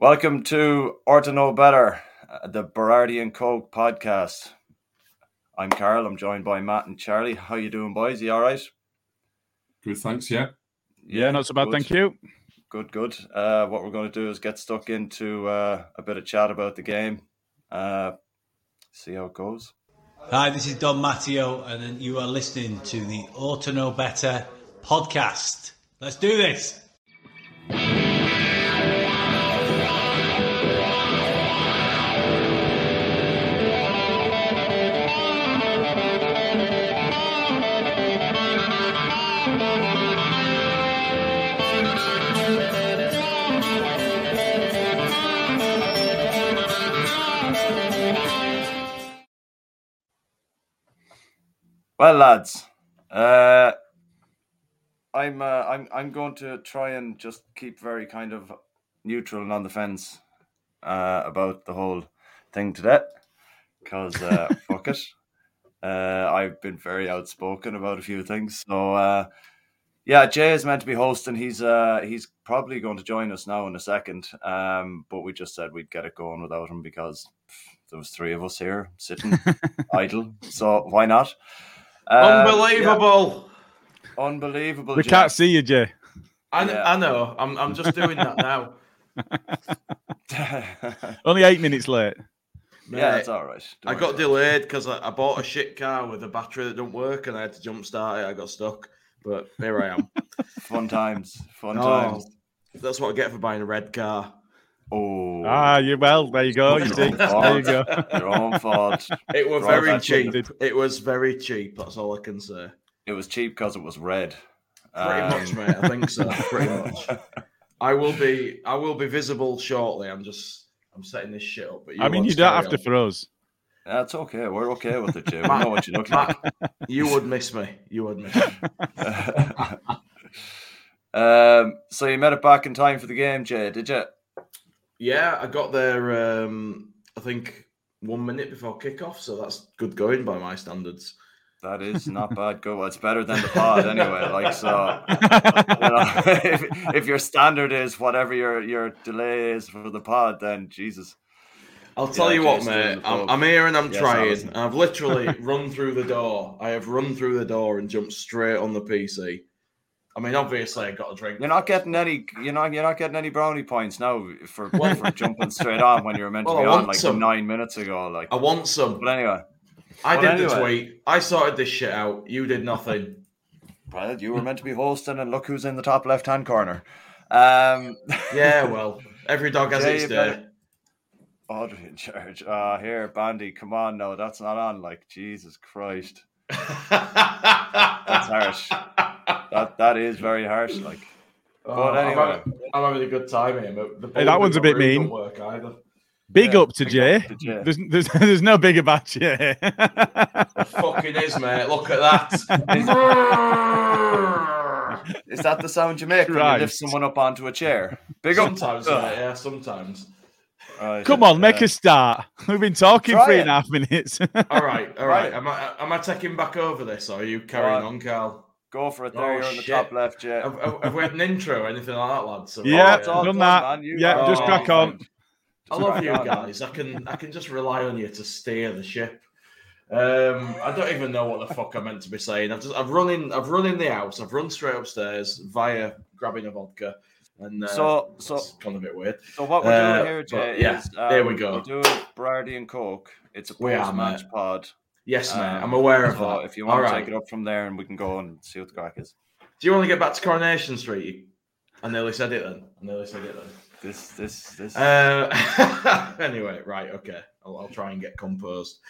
Welcome to Or to Know Better, uh, the Berardi and Coke podcast. I'm Carl. I'm joined by Matt and Charlie. How you doing, boys? You all right? Good, thanks. Yeah. yeah, not so bad. good. Thank you. Good, good. Uh, what we're going to do is get stuck into uh, a bit of chat about the game. Uh, see how it goes. Hi, this is Don Matteo, and you are listening to the "Or to Know Better podcast. Let's do this. Well, lads, uh, I'm uh, I'm I'm going to try and just keep very kind of neutral and on the fence uh, about the whole thing today, because uh, fuck it. Uh, I've been very outspoken about a few things, so uh, yeah, Jay is meant to be hosting. He's uh, he's probably going to join us now in a second, um, but we just said we'd get it going without him because there was three of us here sitting idle, so why not? Um, Unbelievable. yeah, unbelievable. We Jay. can't see you, Jay. I, Yeah. I know. I'm, I'm just doing that now. Only eight minutes late. yeah, Mate, that's all right. I Don't got worry. delayed because I, I bought a shit car with a battery that don't work and I had to jump start it. I got stuck, but here I am. Fun times, fun Oh, times. That's what I get for buying a red car. Oh, Ah, you well. There you go. You see. There you go. Your own fault. It was Right, very cheap. what It was very cheap. That's all I can say. It was cheap because it was red. Pretty Um, much, mate. I think so. Pretty much. I will be. I will be visible shortly. I'm just. I'm setting this shit up. But you I mean, you don't carry have to on. for us. That's okay. We're okay with it, Jay. We know what you look like. Matt, you would miss me. You would miss me. um, so you made it back in time for the game, Jay? Did you? Yeah, I got there. Um, I think one minute before kickoff, so that's good going by my standards. That is not bad. Go. Well, it's better than the pod anyway. Like so, you know, if, if your standard is whatever your your delay is for the pod, then Jesus. I'll tell Yeah, you what, Jay's mate. I'm. I'm here and I'm Yes, trying. I've literally run through the door. I have run through the door and jumped straight on the PC. I mean, obviously, I got a drink. You're not getting any. You're not. You're not getting any brownie points now for for jumping straight on when you were meant Well, to be on like some. nine minutes ago. Like, I want some. but anyway, I Well, did the tweet. I sorted this shit out. You did nothing. well, you were meant to be hosting, and look who's in the top left hand corner. Um, Yeah, well, every dog has its day. Audrey in charge. Uh here, Bandy, come on, no, that's not on. Like, Jesus Christ, that's harsh. That that is very harsh. Like, Oh, but I'm, anyway, having, I'm having a good time here. but the Hey, that one's a bit room mean. Work either. Big Yeah, up to Jay. up to Jay. There's, there's, there's no bigger about Jay. It fucking is, mate. Look at that. Is that the sound you make when you lift someone up onto a chair? Big up. Sometimes, yeah, sometimes. Right. Come on, make a start. We've been talking Try three it. and a half minutes. All right, all right. Right. Am I am I taking back over this, or are you carrying Right. on, Carl? Go for it. There, Oh, you're on the shit. top left, yeah. Have, have, have we had an intro or anything like that, lads? So- yeah, it's done done, that. man. You- yeah, just Oh, crack on. I love you guys. I can I can just rely on you to steer the ship. Um, I don't even know what the fuck I'm meant to be saying. I've just I've run in I've run in the house. I've run straight upstairs via grabbing a vodka, and uh, So- so- it's kind of a bit weird. So what we're Uh, doing here, but Jay, yeah, is there we um, go. We're doing Berardi and Coke. It's a We post-match pod. Yes, mate. Um, I'm aware of so that. If you want All to right. take it up from there, and we can go and see what the crack is. Do you want to get back to Coronation Street? I nearly said it then. I nearly said it then. This, this, this. Uh, anyway, right, okay. I'll, I'll try and get composed.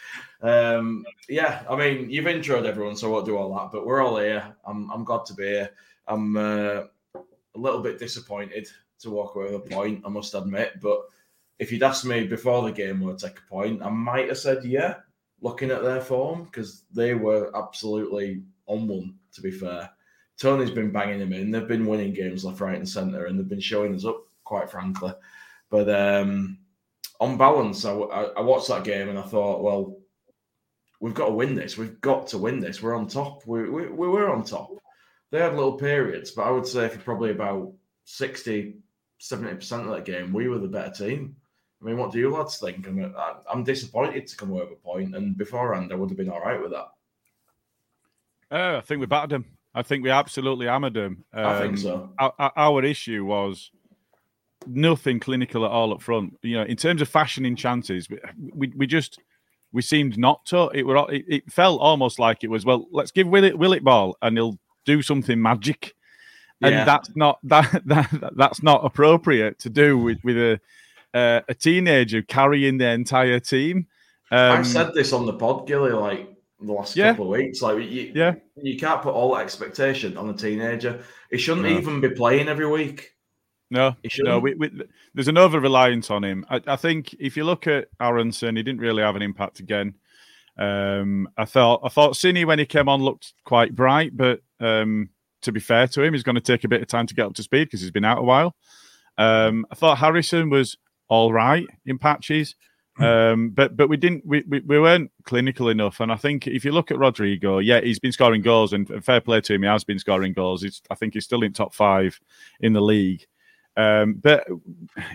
Um, yeah, I mean, you've introed everyone, so I won't do all that. But we're all here. I'm, I'm glad to be here. I'm uh, a little bit disappointed to walk away with a point, I must admit. But if you'd asked me before the game would take a point, I might have said yeah. Looking at their form, because they were absolutely on one. To be fair, Toney's been banging them in. They've been winning games left, right, and centre, and they've been showing us up, quite frankly. But um, on balance, I, I, watched that game and I thought, well, we've got to win this. We've got to win this. We're on top. We, we, we were on top. They had little periods, but I would say for probably about 60, 70% of that game, we were the better team. I mean, what do you lads think? I'm, I'm disappointed to come away with a point, and beforehand, I would have been all right with that. Uh, I think we battered them. I think we absolutely hammered them. I think Um, so. Our, our- our issue was nothing clinical at all up front. You know, in terms of fashioning chances, we we, we just we seemed not to. It were it, it felt almost like it was well. Let's give Willet Willet ball and he'll do something magic, and Yeah. that's not that, that that's not appropriate to do with with a uh, a teenager carrying the entire team. Um, I've said this on the pod, Gilly, like the last Yeah. couple of weeks. Like, you, Yeah. you can't put all that expectation on a teenager. He shouldn't No. even be playing every week. No, no, we, we, there's an over reliance on him. I, I think if you look at Aaronson, he didn't really have an impact again. Um, I thought I thought Cine when he came on looked quite bright, but um, to be fair to him, he's going to take a bit of time to get up to speed because he's been out a while. Um, I thought Harrison was all right in patches, um, but but we didn't we, we, we weren't clinical enough. And I think if you look at Rodrigo, yeah, he's been scoring goals, and fair play to him, he has been scoring goals. He's, I think he's still in top five in the league. Um, but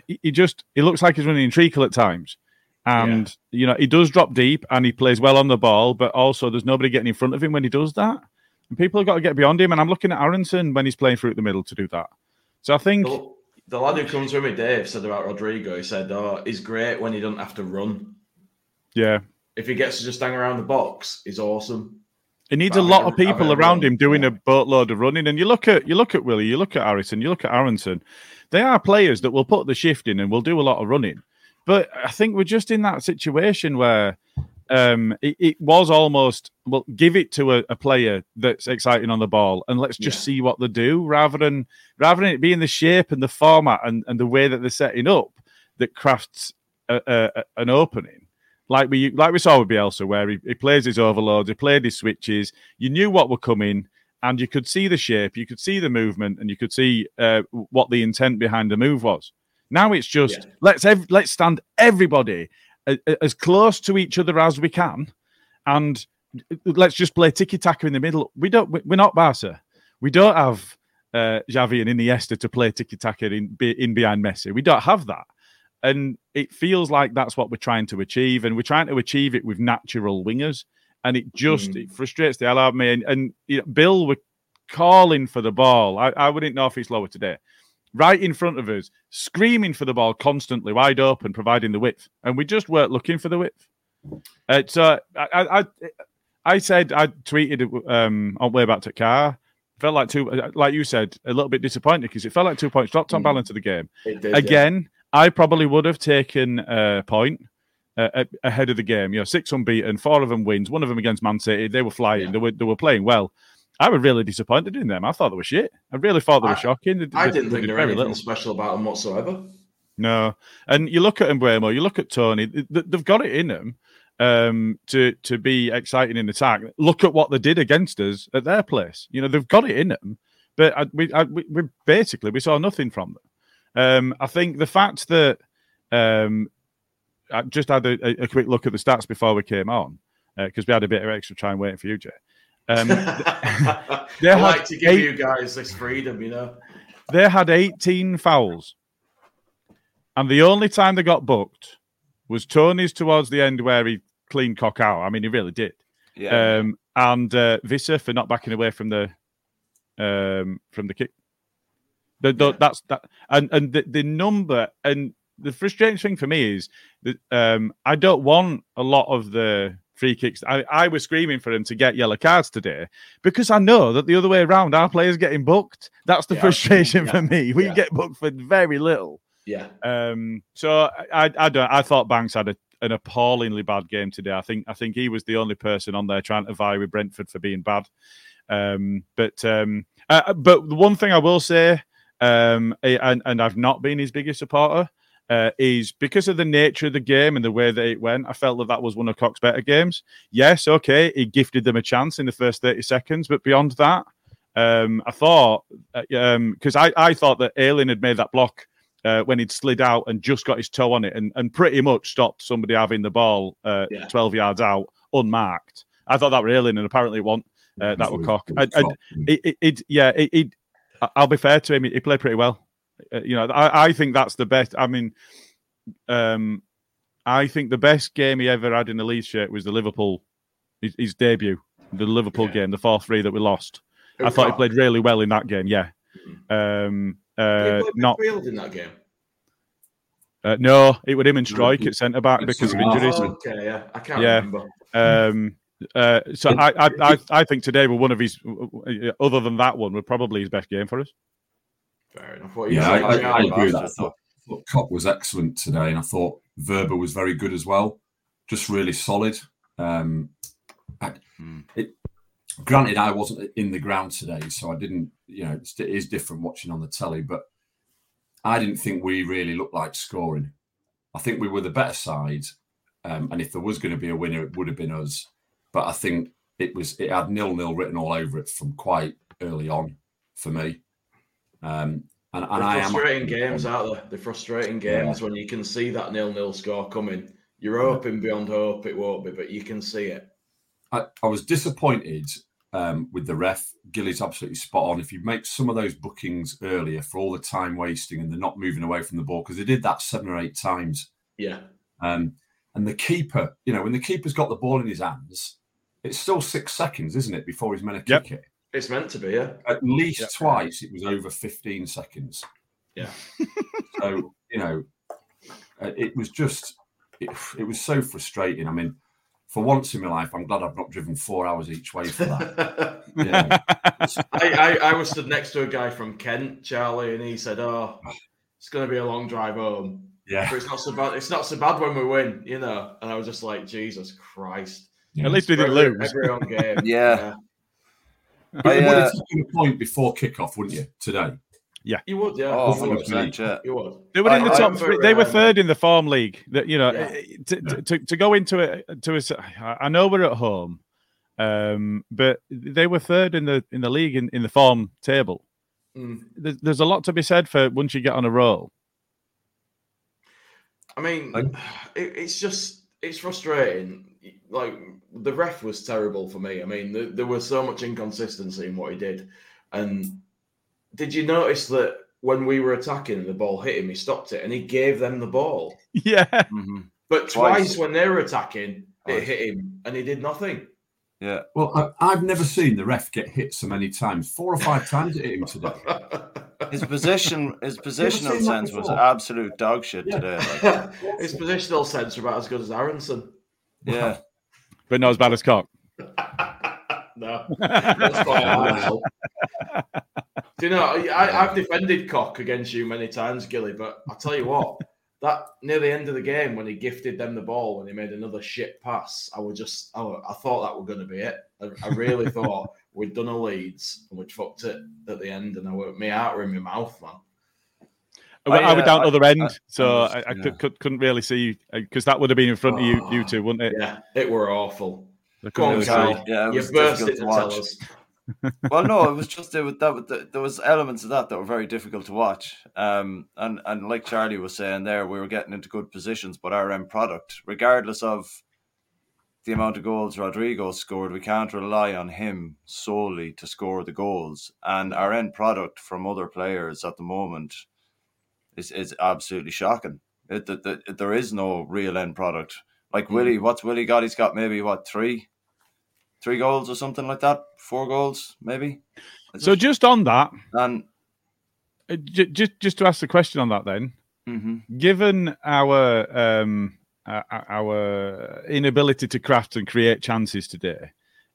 he, he just he looks like he's running in treacle at times. And you know, he does drop deep and he plays well on the ball, but also there's nobody getting in front of him when he does that. And people have got to get beyond him. And I'm looking at Aaronson when he's playing through the middle to do that. So I think the lad who comes with me, Dave, said about Rodrigo. He said, "Oh, he's great when he doesn't have to run. yeah. If he gets to just hang around the box, he's awesome." He needs But a lot of people around him doing a boatload of running. And you look at you look at Willie, you look at Harrison, you look at Aaronson. They are players that will put the shift in and will do a lot of running. But I think we're just in that situation where um, it, it was almost well, give it to a, a player that's exciting on the ball and let's just see what they do rather than rather than it being the shape and the format and, and the way that they're setting up that crafts a, a, an opening like we like we saw with Bielsa, where he, he plays his overloads, he played his switches. You knew what were coming, and you could see the shape, you could see the movement, and you could see uh, what the intent behind the move was. Now it's just let's ev- let's stand everybody as close to each other as we can, and let's just play tiki taka in the middle. We don't. we- We're not Barca. We don't have uh, Xavi and Iniesta to play tiki taka in in behind Messi. We don't have that and it feels like that's what we're trying to achieve, and we're trying to achieve it with natural wingers, and it just Mm. it frustrates the hell out of me. And, and you know, Bill were calling for the ball. I, I wouldn't know if he's lower today. Right in front of us, screaming for the ball constantly, wide open, providing the width, and we just weren't looking for the width. Uh, so I, I, I, said I tweeted um, on way back to car. Felt like two, like you said, a little bit disappointed because it felt like two points dropped on Mm. balance of the game. It did, yeah. Again, I probably would have taken a point uh, ahead of the game. You know, six unbeaten, four of them wins, one of them against Man City. They were flying. They were they were playing well. I was really disappointed in them. I thought they were shit. I really thought they were I- shocking. They- I didn't they think there was anything little. special about them whatsoever. No, and you look at Mbeumo, you look at Toney. th- th- They've got it in them um, to to be exciting in attack. Look at what they did against us at their place. You know, they've got it in them, but I, we, I, we, we basically we saw nothing from them. Um, I think the fact that um, I just had a, a, quick look at the stats before we came on because uh, we had a bit of extra time waiting for you, Jay. Um, I like to give eight, you guys this freedom, you know. They had 18 fouls, and the only time they got booked was Toney's towards the end where he cleaned Koch out. I mean, he really did. Yeah. Um, and uh, Wissa for not backing away from the um, from the kick. The, the, yeah. That's that, and and the, the number and the frustrating thing for me is that um, I don't want a lot of the free kicks. I, I was screaming for him to get yellow cards today because I know that the other way around, our players getting booked. That's the yeah, frustration yeah, for me. We yeah. get booked for very little. Yeah. Um. So I, I don't. I thought Banks had a, an appallingly bad game today. I think. I think he was the only person on there trying to vie with Brentford for being bad. Um. But um. Uh, but the one thing I will say, um, and and I've not been his biggest supporter uh, is because of the nature of the game and the way that it went. I felt that that was one of Koch's better games. Yes, okay, he gifted them a chance in the first thirty seconds, but beyond that, um, I thought because uh, um, I, I thought that Ayling had made that block. Uh, when he'd slid out and just got his toe on it and, and pretty much stopped somebody having the ball uh, yeah. 12 yards out unmarked. I thought that was Ayling and apparently it wasn't. Uh, that was. And, and it, it, it, yeah, it, it, I'll be fair to him. He played pretty well. Uh, you know, I, I think that's the best. I mean, um, I think the best game he ever had in the Leeds shirt was the Liverpool, his, his debut, the Liverpool yeah. game, the four three that we lost. I thought he played really well in that game. Yeah, mm-hmm. um, uh, not in that game. Uh, no, it was him and Struijk at centre back because of injuries. Oh, okay, yeah, I can't yeah. remember. Um, uh, so I, I, I, I think today was one of his, other than that one, was probably his best game for us. Fair enough. yeah, I, I, I, agree with that. I thought, thought Koch was excellent today, and I thought Wöber was very good as well. Just really solid. Um, I, hmm. it, granted, I wasn't in the ground today, so I didn't. You know, it is different watching on the telly, but I didn't think we really looked like scoring. I think we were the better side, um, and if there was going to be a winner, it would have been us. But I think it was it had nil nil written all over it from quite early on for me. Um, and, and the frustrating games out there. The frustrating games yeah. when you can see that nil-nil score coming. You're hoping beyond hope it won't be, but you can see it. I, I was disappointed um, with the ref. Gilly's absolutely spot on. If you make some of those bookings earlier for all the time wasting and they're not moving away from the ball, because they did that seven or eight times. Yeah. Um, and the keeper, you know, when the keeper's got the ball in his hands, it's still six seconds, isn't it, before he's meant to kick yep. it? It's meant to be, yeah. At least yeah. twice it was over 15 seconds. Yeah. so, you know, uh, it was just, it, it, was so frustrating. I mean, for once in my life, I'm glad I've not driven four hours each way for that. yeah. I, I, I was stood next to a guy from Kent, Charlie, and he said, Oh, it's going to be a long drive home. Yeah. But it's not so bad. It's not so bad when we win, you know. And I was just like, Jesus Christ. Yeah. At least we didn't lose. Every own game. yeah. yeah. I, you would have uh, taken a point before kickoff, wouldn't you, today? Yeah, you would. Yeah, oh, 100%, yeah. you would. They were in the top three. They were third in the form league. That you know, yeah. Eh, to, yeah. to, to, go into it to us. I know we're at home, um, but they were third in the in the league in, in the form table. Mm. There's, there's a lot to be said for once you get on a roll. I mean, it, it's just it's frustrating. Like the ref was terrible for me. I mean, there, there was so much inconsistency in what he did. And did you notice that when we were attacking, and the ball hit him, he stopped it, and he gave them the ball. Yeah. Mm-hmm. But twice. twice. when they were attacking, it hit him, and he did nothing. Yeah. Well, I, have never seen the ref get hit so many times. Four or five times it hit him today. His position, his positional sense was absolute dog shit yeah. today. Like. his positional sense about as good as Aaronson. Yeah but not as bad as Koch. no, Do you know? I, have defended Koch against you many times, Gilly, but I tell you what, that near the end of the game when he gifted them the ball when he made another shit pass, I was just, I, I thought that were going to be it. I, I really thought we'd done a Leeds and we'd fucked it at the end, and I were my heart were in my mouth, man. I, I, was down I, other end, so I, I yeah. could, not really see because that would have been in front oh, of you, you two, wouldn't it? Yeah, it were awful. Come on, really Yeah, you burst it to tell us. well, no, it was just it was, that there was elements of that that were very difficult to watch. Um, and and like Charlie was saying there, we were getting into good positions, but our end product, regardless of the amount of goals Rodrigo scored, we can't rely on him solely to score the goals. And our end product from other players at the moment is is absolutely shocking. It, it, it, there is no real end product. Like mm. Willie, what's Willie got? He's got maybe what three, three goals or something like that. Four goals, maybe. Is so it? just on that, and uh, just just to ask the question on that, then, mm-hmm. given our um, our inability to craft and create chances today,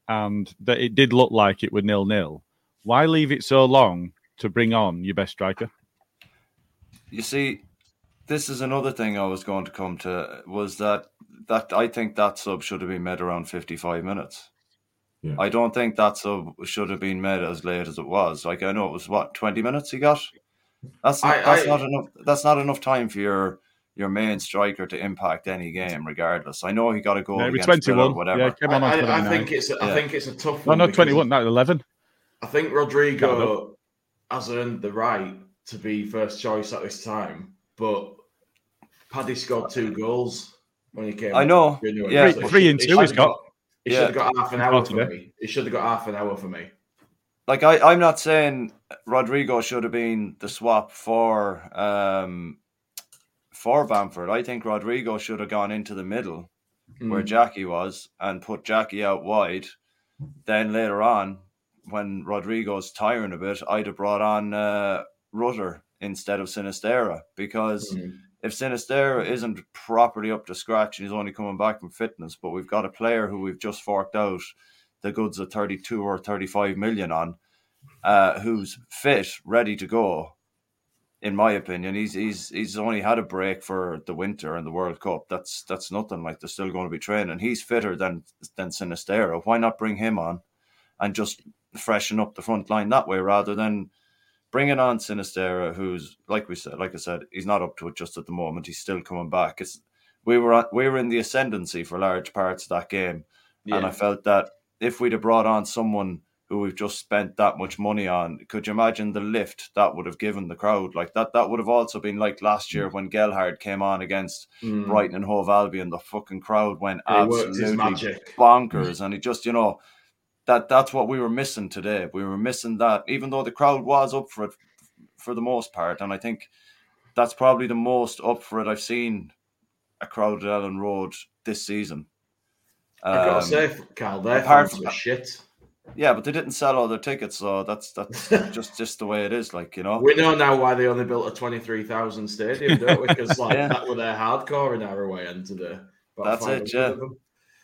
and that it did look like it were nil nil, why leave it so long to bring on your best striker? You see, this is another thing I was going to come to was that that I think that sub should have been made around 55 minutes. Yeah. I don't think that sub should have been made as late as it was. Like I know it was what 20 minutes he got. That's not, I, that's I, not enough. That's not enough time for your your main striker to impact any game, regardless. I know he got a goal Maybe against 21, whatever. Yeah, came on I, I, I think it's a, I think it's a tough one. No, not 21, not 11. I think Rodrigo has earned the right to be first choice at this time, but Paddy scored two goals when he came. I know. Yeah, three, three and two he's got. He should have got half an hour for me. He should have got half an hour for me. Like I, I'm not saying Rodrigo should have been the swap for um for Bamford. I think Rodrigo should have gone into the middle mm. where Jackie was and put Jackie out wide. Then later on, when Rodrigo's tiring a bit, I'd have brought on uh, Rutter instead of Sinisterra because mm if Sinisterra isn't properly up to scratch and he's only coming back from fitness, but we've got a player who we've just forked out the goods of 32 or 35 million on, uh, who's fit, ready to go. In my opinion, he's he's he's only had a break for the winter and the World Cup. That's that's nothing. Like they're still going to be training. He's fitter than than Sinisterra. Why not bring him on and just freshen up the front line that way rather than bringing on Sinisterra, who's like we said, like I said, he's not up to it just at the moment. He's still coming back. It's we were we were in the ascendancy for large parts of that game, yeah. and I felt that if we'd have brought on someone who we've just spent that much money on, could you imagine the lift that would have given the crowd? Like that, that would have also been like last year mm. when Gelhard came on against mm. Brighton and Hove Albion. The fucking crowd went absolutely bonkers, and he just you know that that's what we were missing today. We were missing that, even though the crowd was up for it for the most part, and I think that's probably the most up for it I've seen a crowd at Elland Road this season. Um, I gotta say, Carl, their fans from, were shit. Yeah, but they didn't sell all their tickets, so that's that's just just the way it is. Like you know, we know now why they only built a twenty three thousand stadium, don't we? Because like yeah. that were their hardcore in our way into the. That's it, yeah.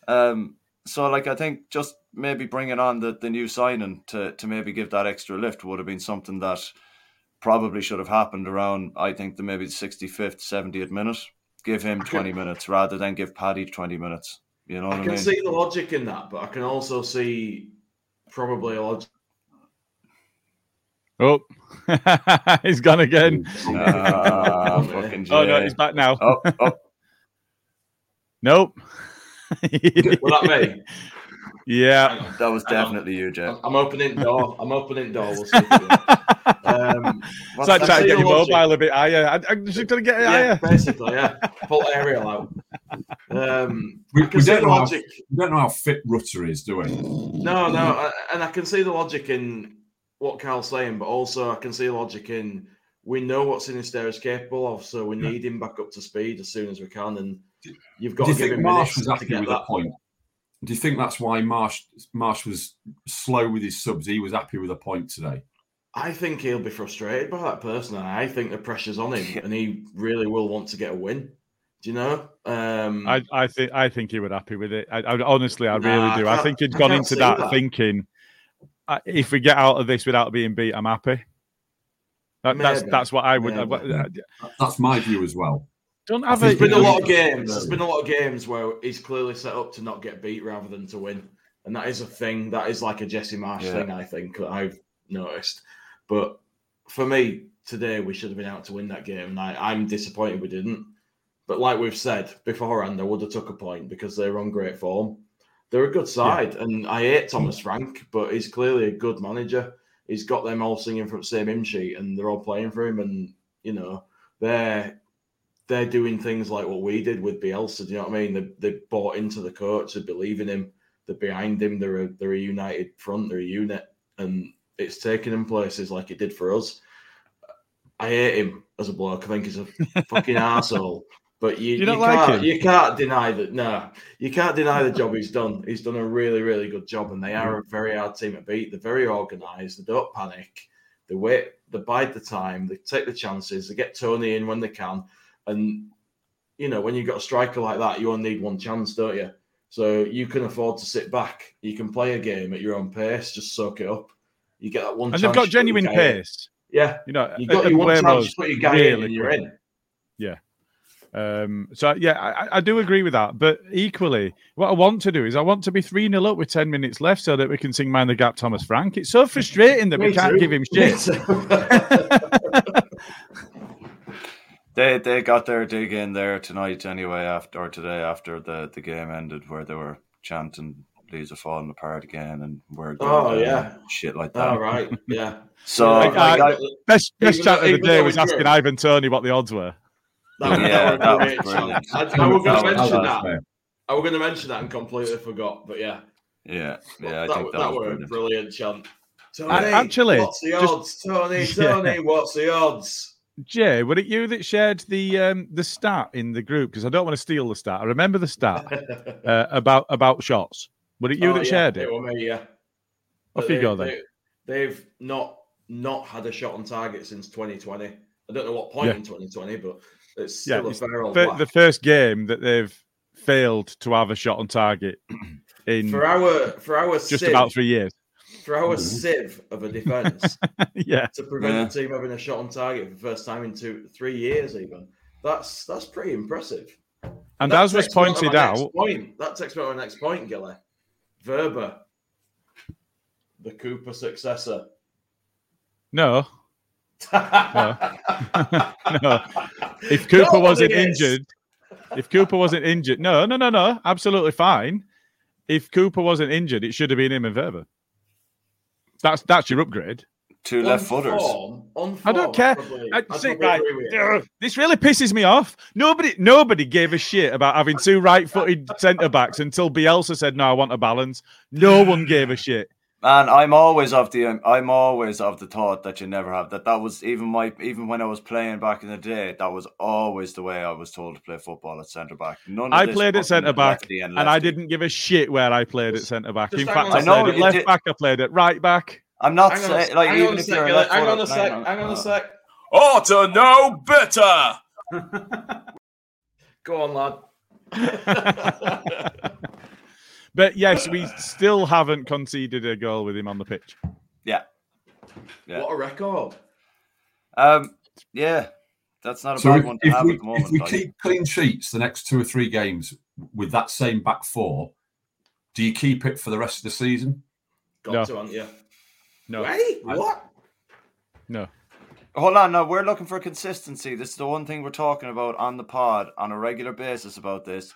Um, so like I think just maybe bringing on the, the new signing to to maybe give that extra lift would have been something that probably should have happened around I think the maybe sixty fifth, seventieth minute. Give him twenty minutes rather than give Paddy twenty minutes. You know I, I can mean? see the logic in that, but I can also see probably a logic. Oh, he's gone again. Uh, oh no, he's back now. Oh, oh. Nope. Was that me? Yeah, that was definitely you, Jeff. I'm opening door. I'm opening door. We'll see. um, it's like trying to get your mobile a bit higher. I, am just going to get it yeah, higher. Basically, yeah. Pull aerial out. Um, we, we don't know how, we don't know how fit Rutter is, do we? No, no, and I can see the logic in what Carl's saying, but also I can see the logic in we know what Sinister is capable of, so we need him back up to speed as soon as we can. And you've got Do to you give him Marsch was happy with that point. Do you think that's why Marsch Marsch was slow with his subs? He was happy with a point today. I think he'll be frustrated by that personally. I think the pressure's on him, and he really will want to get a win. Do you know? Um, I, I think I think he would happy with it. I, I honestly, I really do. I, I think he'd gone into that, that, thinking, if we get out of this without being beat, I'm happy. That, that's that's what I would. Uh, that's my view as well. Don't have There's been a lot of games. There's been a lot of games where he's clearly set up to not get beat rather than to win, and that is a thing. That is like a Jesse Marsch yeah. thing. I think that I've noticed. But for me, today we should have been out to win that game, and I, I'm disappointed we didn't. But like we've said beforehand, I would have took a point because they're on great form. they're a good side, yeah. and I hate Thomas Frank, but he's clearly a good manager. He's got them all singing from the same hymn sheet, and they're all playing for him. And you know, they're they're doing things like what we did with Bielsa. Do you know what I mean? They they bought into the coach, they believe in him, they're behind him. They're a, they're a united front, they're a unit, and it's taken him places like it did for us. I hate him as a bloke. I think he's a fucking asshole. But you, you, you like can't you can't deny that. No, you can't deny the job he's done. He's done a really really good job, and they are a very hard team to beat. They're very organised. They don't panic. They wait. They bide the time. They take the chances. They get Toney in when they can. And you know when you've got a striker like that, you only need one chance, don't you? So you can afford to sit back. You can play a game at your own pace. Just soak it up. You get that one. And they've got genuine pace. Yeah, you know, you got your one chance, put your guy really in, and you're in. Yeah. Um, so yeah, I, I, do agree with that. But equally, what I want to do is I want to be three 0 up with ten minutes left, so that we can sing "Mind the Gap." Thomas Frank. It's so frustrating that we can't too. give him shit. they they got their dig in there tonight anyway, after or today after the the game ended, where they were chanting leaves are falling apart again, and we're oh yeah, shit like that. All right, yeah. so like, uh, best best chat of the day was asking Ivan Toney what the odds were. That, yeah, that was brilliant. I, I was going to mention that. I was going to mention that and completely forgot, but yeah. Yeah, yeah, I that, that, that was were a brilliant chant. Toney, actually, what's the odds? Just, Toney, Toney, yeah. what's the odds? Jay, were it you that shared the um, the stat in the group? Because I don't want to steal the stat. I remember the stat uh, about about shots. Were it you oh, that yeah, shared it? It was me, yeah. Off you go then. They, have not not had a shot on target since 2020. I don't know what point yeah. in 2020, but it's still yeah, a fair old the, the first game that they've failed to have a shot on target in for our for our just sieve, about three years. For a mm-hmm. sieve of a defense, yeah, to prevent yeah. the team having a shot on target for the first time in two three years, even that's that's pretty impressive. And that as was pointed out, point. that takes me to my next point, Gilly. Wöber, the Cooper successor. No. no. no. If Cooper no, wasn't injured, if Cooper wasn't injured, no, no, no, no, absolutely fine. If Cooper wasn't injured, it should have been him and Wöber. That's that's your upgrade. Two left footers. I don't care. I, see, right, this really pisses me off. Nobody, nobody gave a shit about having two right-footed centre backs until Bielsa said, "No, I want a balance." No one gave a shit. And I'm always of the um, I'm always of the thought that you never have that. That was even my even when I was playing back in the day. That was always the way I was told to play football at centre back. None I played at centre back, and, and, I didn't give a shit where I played at centre back. In fact, I know left did. back. I played at right back. I'm not saying like even if you're a hang on a sec, hang on a sec. Ought to know better. Go on, lad. but yes, we still haven't conceded a goal with him on the pitch. Yeah. yeah. What a record. Um. Yeah. That's not a so bad if, one to have we, at the moment. If we like. keep clean sheets the next two or three games with that same back four, do you keep it for the rest of the season? Got no. to, haven't you? No. Wait, what? No. Hold on, no, we're looking for consistency. This is the one thing we're talking about on the pod on a regular basis about this.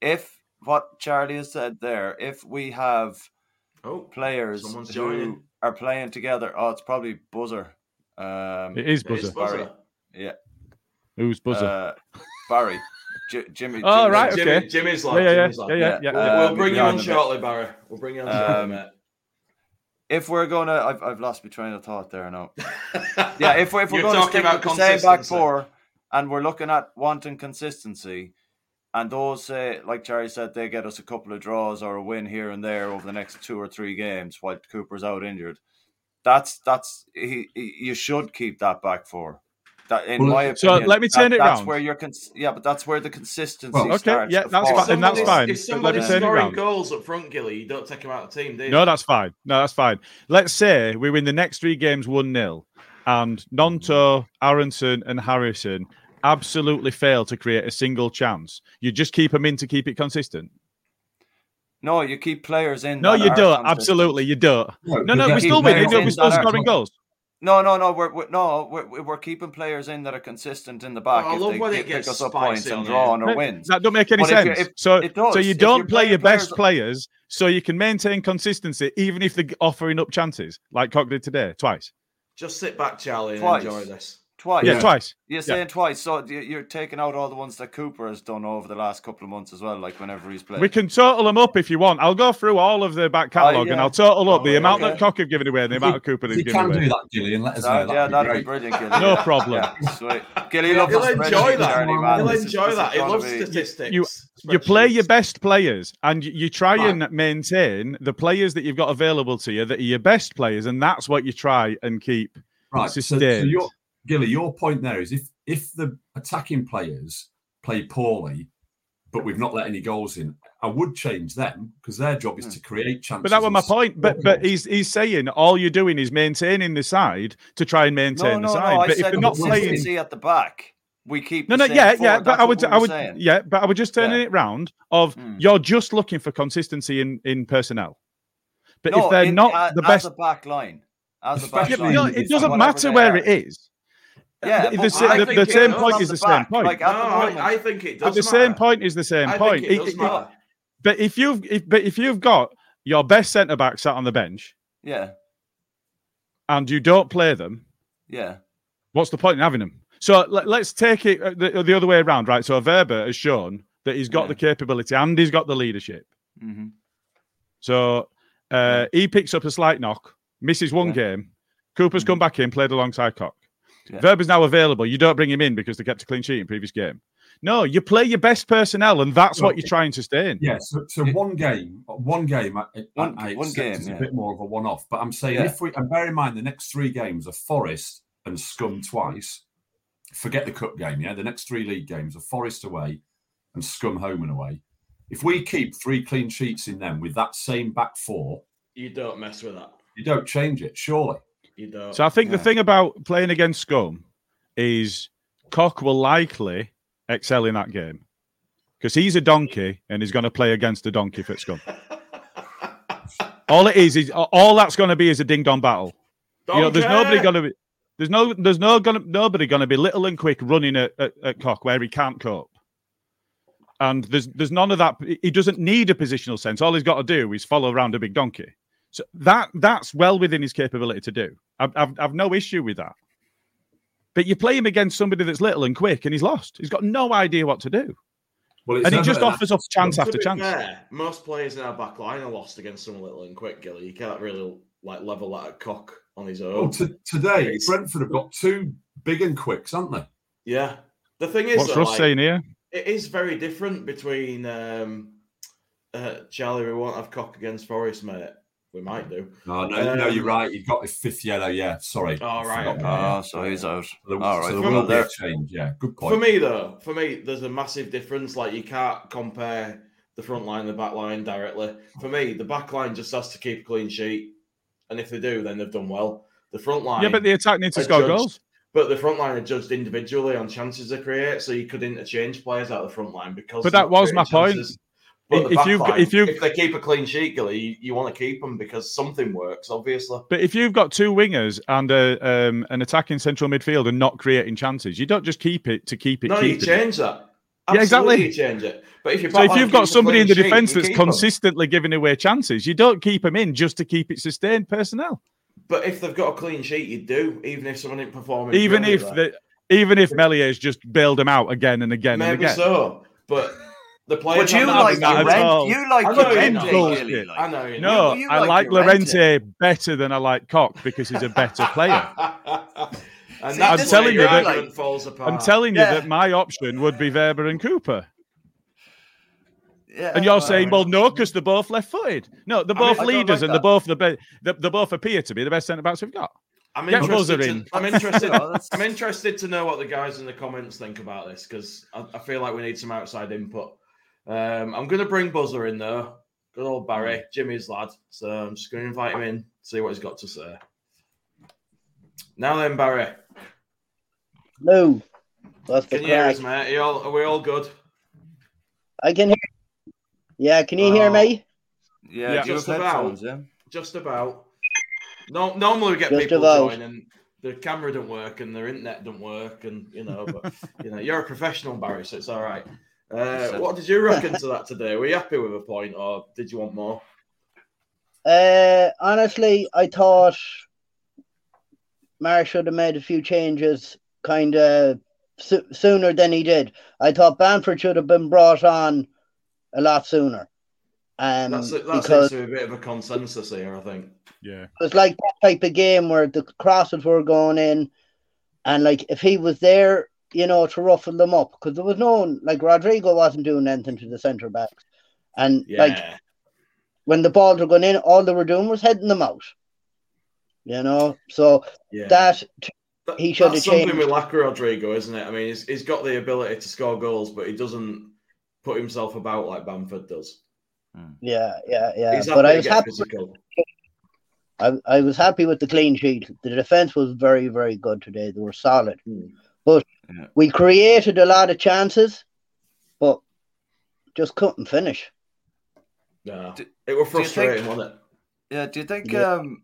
If what Charlie has said there, if we have oh, players who joining. are playing together, oh, it's probably Buzzer. Um, it is Buzzer. It is Barry. Yeah. Who's Buzzer? Uh, Barry. J- Jimmy. Oh, Jimmy, right. Jimmy, okay. Jimmy's like. Yeah, yeah, Jimmy's yeah. like. yeah, yeah, yeah. We'll, bring you on shortly, Barry. We'll bring you on shortly, um, mate if we're gonna, I've, I've lost my train of thought there now. yeah, if, we're, if we're going to stick with the same back four, and we're looking at wanting consistency, and those say, like Charlie said, they get us a couple of draws or a win here and there over the next two or three games while Cooper's out injured. That's that's he, he you should keep that back for. That, in well, my opinion, so let me turn that, it that's around. where you're cons- yeah, but that's where the consistency well, okay, starts. Yeah, that's fine. And that's fine. If somebody's scoring goals up front, Gilly, you don't take him out of the team, do you? No, that's fine. No, that's fine. Let's say we win the next three games 1 0, and Gnonto, Aaronson, and Harrison absolutely fail to create a single chance. You just keep them in to keep it consistent. No, you keep players in. No, you don't. Absolutely, you don't. No, no, no we still win. We're still scoring goals. No, no, no. We're, we're no, we're, we're keeping players in that are consistent in the back. Oh, I if love they when it pick gets us up spicy points and on draw on here. or wins. That don't make any But sense. if- so, it does. so you don't you're play your playing best players- players, so you can maintain consistency, even if they're offering up chances, like Koch did today, twice. Just sit back, Charlie, and Twice. enjoy this. Twice. Yeah, twice. You're Yeah. saying twice. So you- you're taking out all the ones that Cooper has done over the last couple of months as well, like whenever he's played. We can total them up if you want. I'll go through all of the back oh, catalogue and yeah. I'll total up the Oh, amount okay. that Koch have given away and the amount of Cooper If has you given can do that, Gillian, let us oh, That- know. yeah, That'd, that'd be be brilliant, Gilly. No problem. Yeah, sweet. Gilly He'll loves a enjoy that. journey, man. He'll This enjoy this that. is He loves be- statistics. you you play your best players and you, you try Right. and maintain the players that you've got available to you that are your best players, and that's what you try and keep Right. So, so sustained. your Gilly, your point there is if if the attacking players play poorly, but we've not let any goals in, I would change them because their job is to create chances. but that was my point. But but he's he's saying all you're doing is maintaining the side to try and maintain No, the no, side. no. I but if said they're not playing, consistency at the back. We keep no, no, yeah, forward. yeah. But That's I would, I would, saying. yeah. But I would just turning Yeah. it round of Hmm. you're just looking for consistency in in personnel. But No, if they're in- not a- the as best, a back line, as a back line, no, it's it doesn't matter where are. it is. Yeah, the, the, the, the same point is the the same point. like, No, at I, I think it does. But does. the same point is the same I point. think it It- does it- matter. But if you've if, but if you've got your best centre back sat on the bench Yeah, and you don't play them, yeah. what's the point in having them? So let, us take it uh, the, the other way around, right? So Wöber has shown that he's got Yeah. the capability and he's got the leadership. hmm So uh, he picks up a slight knock, misses one Yeah. game. Cooper's come back in, played alongside Koch. Yeah. is now available. You don't bring him in because they kept a clean sheet in previous game. No, you play your best personnel, and that's what Well, you try and sustain. Yeah, so, so one game, one game, I, I- One- I one game, is yeah. a bit more of a one-off. But I'm saying Yeah. if we and bear in mind the next three games are Forest and Scum twice. Forget the cup game, yeah. The next three league games are Forest away and Scum home and away. If we keep three clean sheets in them with that same back four, You don't mess with that. you don't change it, surely. You don't. So I think the thing about playing against Scum is Koch will likely excel in that game because he's a donkey and he's going to play against a donkey for Scum. all it is is all that's going to be is a ding dong battle. You know, there's nobody going to be. There's no, there's no gonna, nobody going to be little and quick running at, at, at Koch where he can't cope. And there's, there's none of that. He doesn't need a positional sense. All he's got to do is follow around a big donkey. So that, that's well within his capability to do. I've, I've, I've no issue with that. But you play him against somebody that's little and quick, and he's lost. He's got no idea what to do, Well, it's and he just offers up chance To after chance. fair, most players in our back line are lost against someone little and quick, Gilly. You can't really like level that at Koch on his own. Oh, to, today It's- Brentford have got two big and quicks, haven't they? yeah. The thing is, What's though, Russ like, saying here? it is very different between um, uh, Charlie. We won't have Koch against Forest, mate. We might do. No, no, no, um, you're right. You've got the fifth yellow. Yeah, sorry. Oh, I right, okay. that, yeah. Oh, so he's out. So there, All right. so there will be a change. Yeah, good point. For me, though, for me, there's a massive difference. Like you can't compare the front line and the back line directly. For me, the back line just has to keep a clean sheet, and if they do, then they've done well. The front line, Yeah, but the attack needs to score judged- goals. But the front line are judged individually on chances they create, so you could interchange players out of the front line because. But that was my creating point. But If you've line, if you- if they keep a clean sheet, Gilly, you, you want to keep them because something works, obviously. But if you've got two wingers and a, um, an attacking central midfield and not creating chances, you don't just keep it to keep it. No, you it. change that. Yeah, exactly. You change it. But if you So if you've got somebody in the defence that's consistently giving away chances, you don't keep them in just to keep it sustained personnel. But if they've got a clean sheet, you do, even if someone isn't performing. Even if the, even if Meslier's just bailed them out again and again and maybe again. so, but the players. But you like had that Llorente- you like I Llorente, you're not. Bullshit. Gilly, like. I know. You're No, You- you I like like Llorente. Llorente better than I like Koch because he's a better player. and See, I'm telling you that- argument falls apart. I'm telling you Yeah. that my option would be Wöber and Cooper. Yeah, And you're well, saying, well, no, because they're both left-footed. No, they're both I don't leaders, like and they're both the best. They, they both appear to be the best centre backs we've got. I'm Get interested. To, in. I'm interested. I'm interested to know what the guys in the comments think about this because I, I feel like we need some outside input. Um, I'm going to bring Buzzer in though. Good old Barry, Jimmy's lad. So I'm just going to invite him in, see what he's got to say. Now then, Barry, Hello. What's the can you hear us, mate? Are, you all, are we all good? I can hear. Yeah, can you hear me? Yeah, Yeah. Just about. yeah? Just about. No, normally we get Just people about. join, and the camera don't work and their internet don't work, and you know, but you know, you're a professional, Barry, so it's all right. Uh, what did you reckon to that today? Were you happy with a point, or did you want more? Uh, honestly, I thought Mark should have made a few changes kind of so- sooner than he did. I thought Bamford should have been brought on a lot sooner. Um, That's it. That because seems to be a bit of a consensus here, I think. Yeah. it was like that type of game where the crosses were going in, and like if he was there, you know, to ruffle them up, because there was no one like Rodrigo wasn't doing anything to the centre backs, and Yeah. like when the balls were going in, all they were doing was heading them out. You know, so Yeah. that he should have That's something changed. with Lac Rodrigo, isn't it? I mean, he's, he's got the ability to score goals, but he doesn't put himself about like Bamford does. Yeah, yeah, yeah. He's but I was happy. physical. I, I was happy with the clean sheet. The defense was very, very good today. They were solid, Hmm. But we created a lot of chances, but just couldn't finish. Yeah, Do- it was frustrating, think- wasn't it? Yeah, do you think Yeah. um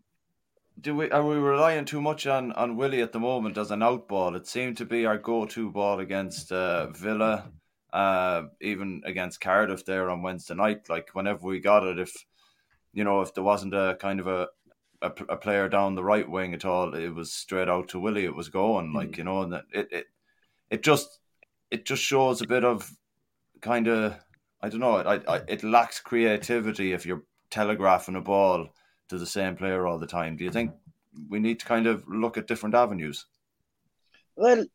do we are we relying too much on on Willie at the moment as an out ball? It seemed to be our go-to ball against uh, Villa, uh, even against Cardiff there on Wednesday night. Like whenever we got it, if you know if there wasn't a kind of a a player down the right wing at all, it was straight out to Willie. It was going like you know, and that it it it just it just shows a bit of kind of I don't know. It I, I, it lacks creativity if you're telegraphing a ball to the same player all the time. Do you think we need to kind of look at different avenues? Well,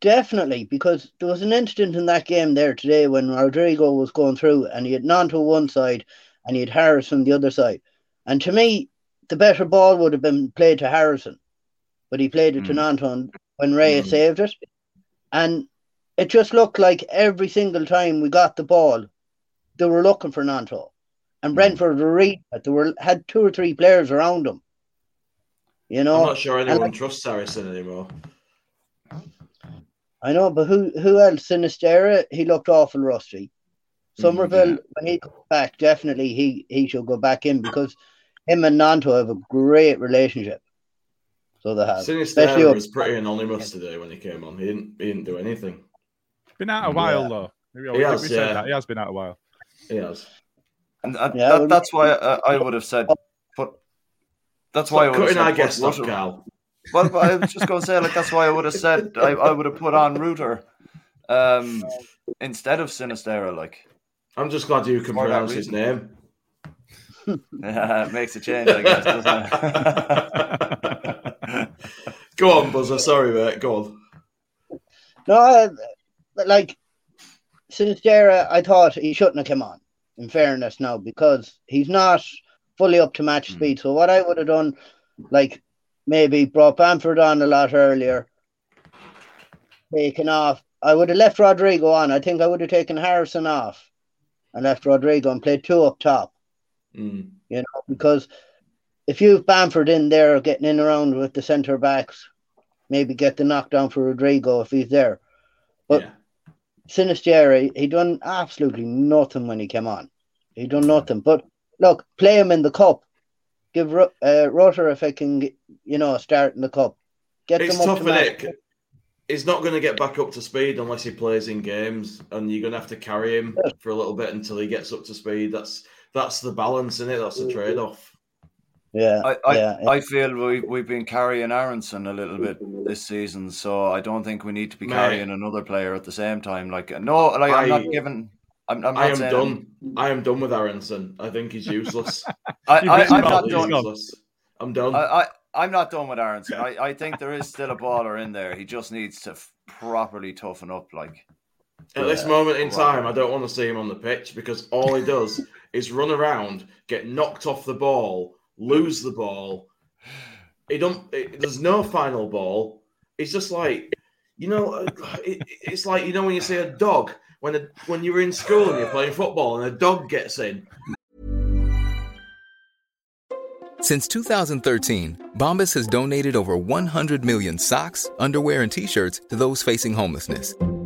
definitely, because there was an incident in that game there today when Rodrigo was going through and he had Gnonto one side and he had Harrison the other side. And to me, the better ball would have been played to Harrison, but he played it to Gnonto when Ray Mm. saved it. And it just looked like every single time we got the ball, they were looking for Gnonto. And hmm. Brentford were reading it. They were had two or three players around them. You know, I'm not sure anyone like, trusts Harrison anymore. I know, but who who else? Sinisterra, he looked awful rusty. Hmm, Summerville, when he comes back, definitely he he should go back in because him and Gnonto have a great relationship. So they have, especially Sinister up- was pretty anonymous today when he came on. He didn't he didn't do anything. Been out a while Yeah. though. Maybe He has, we yeah. that. He has been out a while. He has. And uh, Yeah, that, that's why I, I would have said put. That's why I Stop would have cutting our said guests put off, Cal. Well, but I was just going to say like that's why I would have said I, I would have put on Rutter um, instead of Sinisterra. Like I'm just glad you can pronounce his name. yeah, it makes a change, I guess, doesn't it? Go on, Buzzer. Sorry, mate. Go on. No, I, like Sinisterra, I thought he shouldn't have come on. In fairness, now because he's not fully up to match Hmm. speed. So what I would have done, like maybe brought Bamford on a lot earlier, taken off. I would have left Rodrigo on. I think I would have taken Harrison off and left Rodrigo and played two up top. Mm. You know, because if you've Bamford in there getting in around with the centre backs, maybe get the knockdown for Rodrigo if he's there. But Sinister, he, he done absolutely nothing when he came on. He done nothing. But look, play him in the cup. Give uh, Rutter if I can, you know, start in the cup. Get It's them up tough, to it? He's not going to get back up to speed unless he plays in games, and you're going to have to carry him for a little bit until he gets up to speed. That's that's the balance in it. That's the trade off. Yeah, I, I, yeah, I feel we, we've been carrying Aaronson a little bit this season, so I don't think we need to be Mate. carrying another player at the same time. Like, no, like I'm not giving. I'm, I'm not I am saying done. I am done with Aaronson. I think he's useless. I, I, I'm about not it, done. he's. Useless. I'm done. I, I, I'm not done with Aaronson. I, I think there is still a baller in there. He just needs to f- properly toughen up. Like, At this moment in time, I don't want to see him on the pitch because all he does is run around, get knocked off the ball, lose the ball. It don't. It, there's no final ball. It's just like you know. uh, It, it's like you know when you see a dog when a, when you're in school and you're playing football and a dog gets in. Since 2013, Bombas has donated over 100 million socks, underwear, and t shirts to those facing homelessness.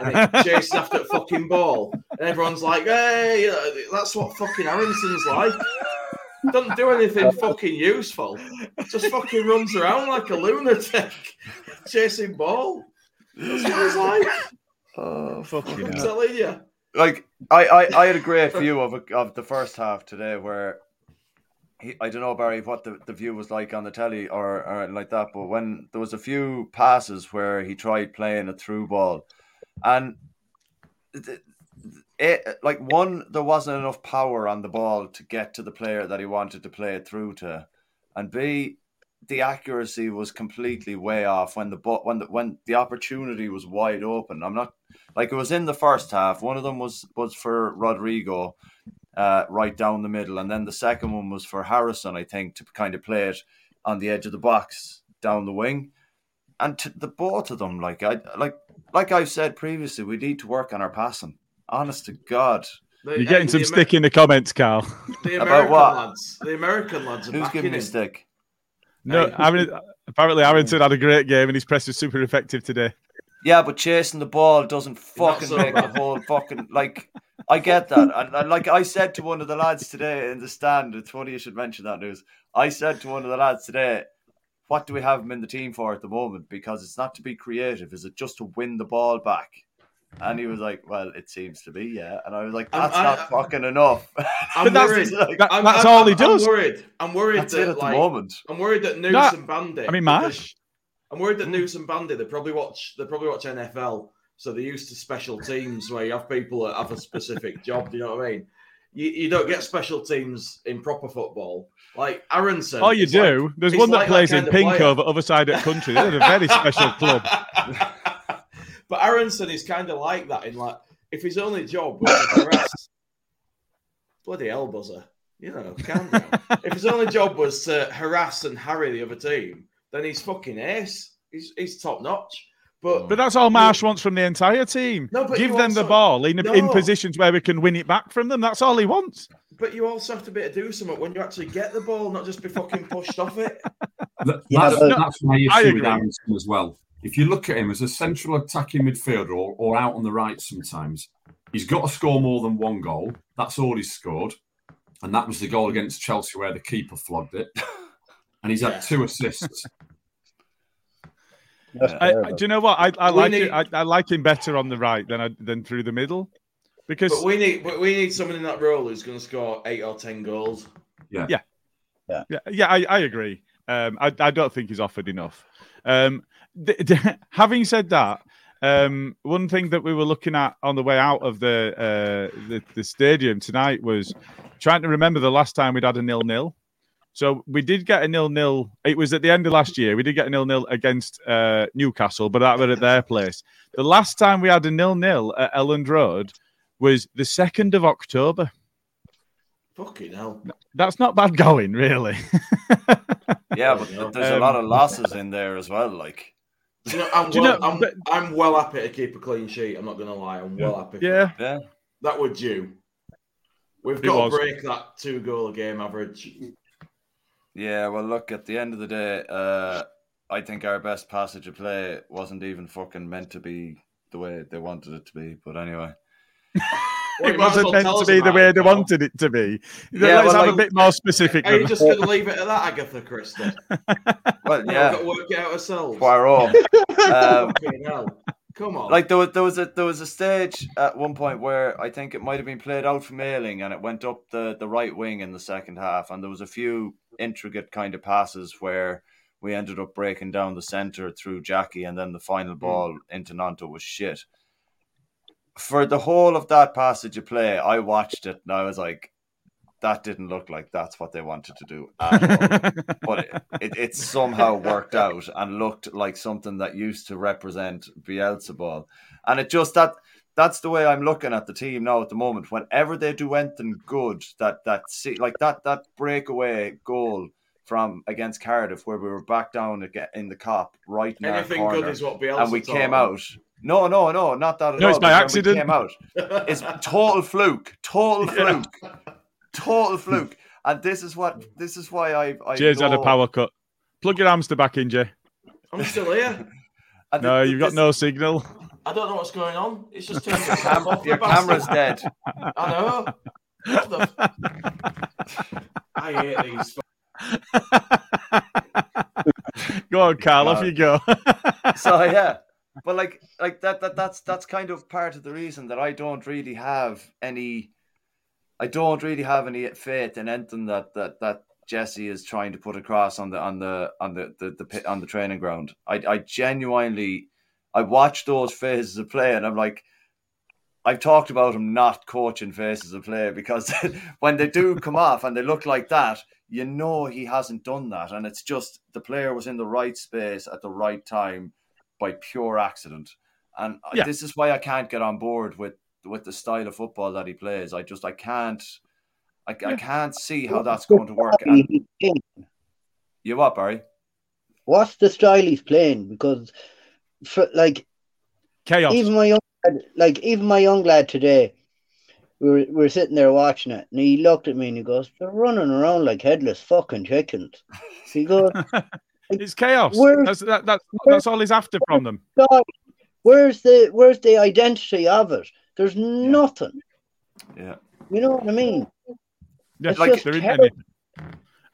And it chases after the fucking ball, and everyone's like, "Hey, uh, that's what fucking Aaronson's like." Doesn't do anything fucking useful. Just fucking runs around like a lunatic, chasing ball. That's what he's like. Oh, I'm telling you. Like I, I, I had a great view of of the first half today, where he, I don't know Barry what the, the view was like on the telly or, or like that, but when there was a few passes where he tried playing a through ball, and it, like one there wasn't enough power on the ball to get to the player that he wanted to play it through to, and B the accuracy was completely way off when the when the when the opportunity was wide open. I'm not like it was in the first half. One of them was was for Rodrigo, uh, right down the middle, and then the second one was for Harrison, I think, to kind of play it on the edge of the box down the wing. And to the both of them, like I like like I've said previously, we need to work on our passing. Honest to God. You're getting some stick in the comments, Carl. The About American what? lads. The American lads are Who's backing giving me stick? No, I mean, apparently Aaronson had a great game and his press was super effective today. Yeah, but chasing the ball doesn't fucking so make the whole fucking like. I get that, and, and like I said to one of the lads today in the stand, it's funny you should mention that news. I said to one of the lads today, "What do we have him in the team for at the moment? Because it's not to be creative. Is it just to win the ball back?" And he was like, "Well, it seems to be, yeah." And I was like, I'm- "That's I- not fucking enough." I'm that's- worried. like- that- I'm, that's I'm- all he does. I'm worried. I'm worried That's that it at the moment. I'm worried that News No, and Bandy. I mean, because- Marsch. I'm worried that hmm. News and Bandy. They probably watch. They probably watch NFL, so they're used to special teams where you have people that have a specific job. Do you know what I mean? You, you don't get special teams in proper football. Like Aaronson. Oh, you do. like- There's one that like plays in kind of pink over other side of the country. They're a very special club. But Aaronson is kind of like that in like if his only job was to harass bloody hell buzzer, you know, if his only job was to harass and harry the other team, then he's fucking ace. He's he's top notch. But But that's all Marsch wants from the entire team. No, but Give you them the ball in, in positions where we can win it back from them. That's all he wants. but you also have to be able to do something when you actually get the ball, not just be fucking pushed off it. Th- Yeah, that's, but- that's my issue with. Aaronson as well. If you look at him as a central attacking midfielder or, or out on the right sometimes, he's got to score more than one goal. That's all he's scored. And that was the goal against Chelsea where the keeper flogged it. And he's had Yeah. two assists. That's I, I- do you know what? I, I like need- it. I, I like him better on the right than I, than through the middle, because But we need but we need someone in that role who's going to score eight or ten goals. yeah, yeah, I, I agree. Um, I, I don't think he's offered enough. Um, th- th- having said that, um, one thing that we were looking at on the way out of the, uh, the the stadium tonight was trying to remember the last time we'd had a nil nil. So we did get a nil nil. It was at the end of last year. We did get a nil nil against uh, Newcastle, but that were at their place. The last time we had a nil nil at Elland Road was the second of October. Fucking hell. That's not bad going, really. yeah, but th- there's a Um, lot of losses in there as well. Like, you know, I'm, Do you well, know- I'm, but- I'm well happy to keep a clean sheet. I'm not going to lie. I'm well happy. Yeah. yeah, That would due. We've It got was. to break that two goal game average. Yeah, well, look, at the end of the day, uh, I think our best passage of play wasn't even fucking meant to be the way they wanted it to be. But anyway, Well, it you might as wasn't well meant to be the way they wanted it to be. Yeah, Let's well, have a bit more specific. Are you just going to leave it at that, Agatha Christie? well, yeah. We've yeah, got to work it out ourselves. Poirot. Um, Fucking hell. Come on. Like there was there was a there was a stage at one point where I think it might have been played out from Ayling and it went up the, the right wing in the second half and there was a few intricate kind of passes where we ended up breaking down the centre through Jackie and then the final hmm. ball into Gnonto was shit. For the whole of that passage of play, I watched it and I was like, that didn't look like that's what they wanted to do at all. but it, it, it, somehow worked out and looked like something that used to represent Bielsa ball. And it just that that's the way I'm looking at the team now at the moment. Whenever they do anything good, that that see like that that breakaway goal from against Cardiff where we were back down again in the Kop right now. Anything good is what Bielsa and we came out. No, no, no, not that at no, all. it's by accident. came out. It's total fluke. Total fluke. Yeah total fluke. And this is what this is why I. I Jay's know... had a power cut. Plug your hamster back in, Jay. I'm still here. no, you've got no signal. I don't know what's going on. It's just your, cam- your camera's dead. I know. The... I hate these. go on, Carl. Off you go. so yeah, but like, like that, that, that's that's kind of part of the reason that I don't really have any I don't really have any faith in anything that that that Jesse is trying to put across on the on the on the the, the pit on the training ground. I I genuinely I watch those phases of play and I'm like I've talked about him not coaching phases of play because when they do come off and they look like that, you know he hasn't done that. And it's just the player was in the right space at the right time by pure accident. And yeah. this is why I can't get on board with with the style of football that he plays. I just I can't I, I can't see how that's going to work. And, you what, Barry? What's the style he's playing? Because for, like chaos. Even my young lad, like even my young lad today, we were, we were sitting there watching it, and he looked at me and he goes, "They're running around like headless fucking chickens." He goes, "It's chaos. That's that, that's that's all he's after from them." Where's the where's the identity of it? There's nothing. Yeah. You know what I mean? Yeah, it's like there isn't any.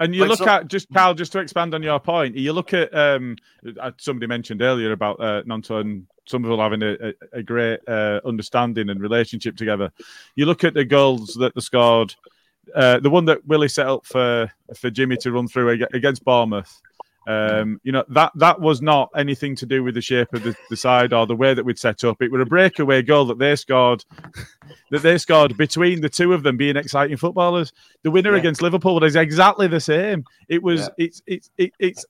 And you like look so, at just Carl, just to expand on your point, you look at um, uh, somebody mentioned earlier about uh, Gnonto and Summerville having a, a, a great uh, understanding and relationship together. You look at the goals that they scored, uh, the one that Willie set up for for Jimmy to run through against Bournemouth. Um, you know that that was not anything to do with the shape of the, the, side or the way that we'd set up. It was a breakaway goal that they scored, that they scored between the two of them being exciting footballers. The winner yeah. against Liverpool was exactly the same. It was yeah. it's it's it, it's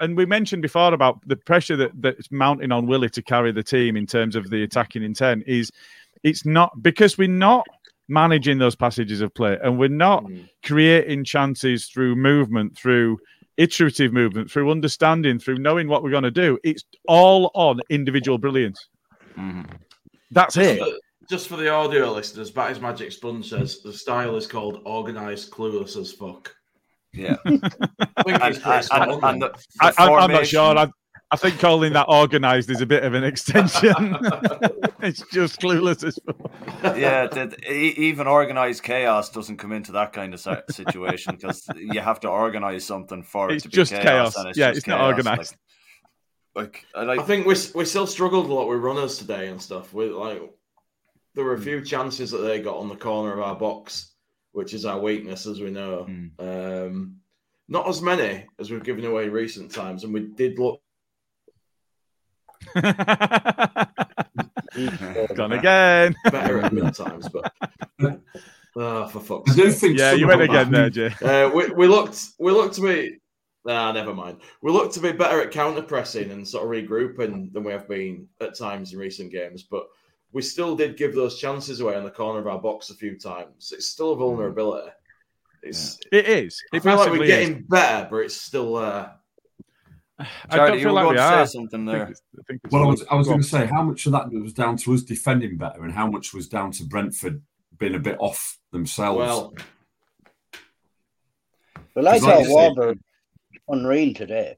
and we mentioned before about the pressure that that's mounting on Willie to carry the team in terms of the attacking intent. Is it's not because we're not managing those passages of play and we're not mm. creating chances through movement through iterative movement, through understanding, through knowing what we're going to do. It's all on individual brilliance. Mm-hmm. That's just it. For, just for the audio listeners, Batty's Magic Sponge says the style is called organized, clueless as fuck. Yeah, I am not sure. I, I think calling that organised is a bit of an extension. it's just clueless as well. Yeah, the, even organised chaos doesn't come into that kind of situation because you have to organise something for it's it to just be chaos. chaos. It's yeah, just it's chaos. not organised. Like, like, like, I think we we still struggled a lot with runners today and stuff. We like there were a few chances that they got on the corner of our box, which is our weakness, as we know. Mm. Um, not as many as we've given away recent times, and we did look Gone again. Better at times, but oh, for fuck's I do think yeah, you went again there, Jay. Uh, we, we looked we looked to be nah, never mind. We looked to be better at counter pressing and sort of regrouping than we have been at times in recent games, but we still did give those chances away on the corner of our box a few times. It's still a hmm. vulnerability. It's, it is. I It feel like we're getting is. better, but it's still uh, uh, I don't you feel like we to are. say something I there. think it's- I think it's Well, I was, I was going to say how much of that was down to us defending better, and how much was down to Brentford being a bit off themselves. well. Well, I Because thought like you say- Wöber unreal today.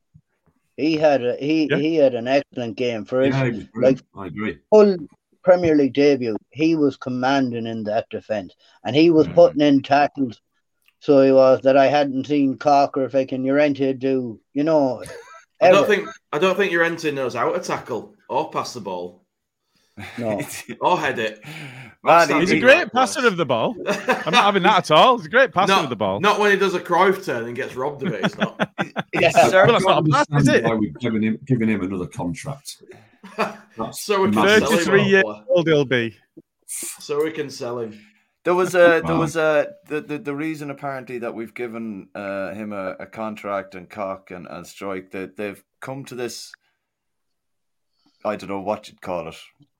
He had a, he Yeah. he had an excellent game for his yeah, like. I agree. full Premier League debut. He was commanding in that defence, and he was Mm. putting in tackles. So he was that I hadn't seen Cocker, Vic, and Llorente do. You know, I don't think I don't think Llorente knows how to tackle or pass the ball. No. or head it. Man, He's a great that place. passer of the ball. I'm not having that at all. He's a great passer Not, of the ball. not when he does a Cruyff turn and gets robbed of it. He's not. Yeah. Well, that's not a pass, is it? Why we've given him giving him another contract? So we can massive. sell him. 33 years old he'll be. So we can sell him. There was a there was a the, the, the reason apparently that we've given uh, him a, a contract and Koch and, and Struijk that they've come to this I don't know what you'd call it,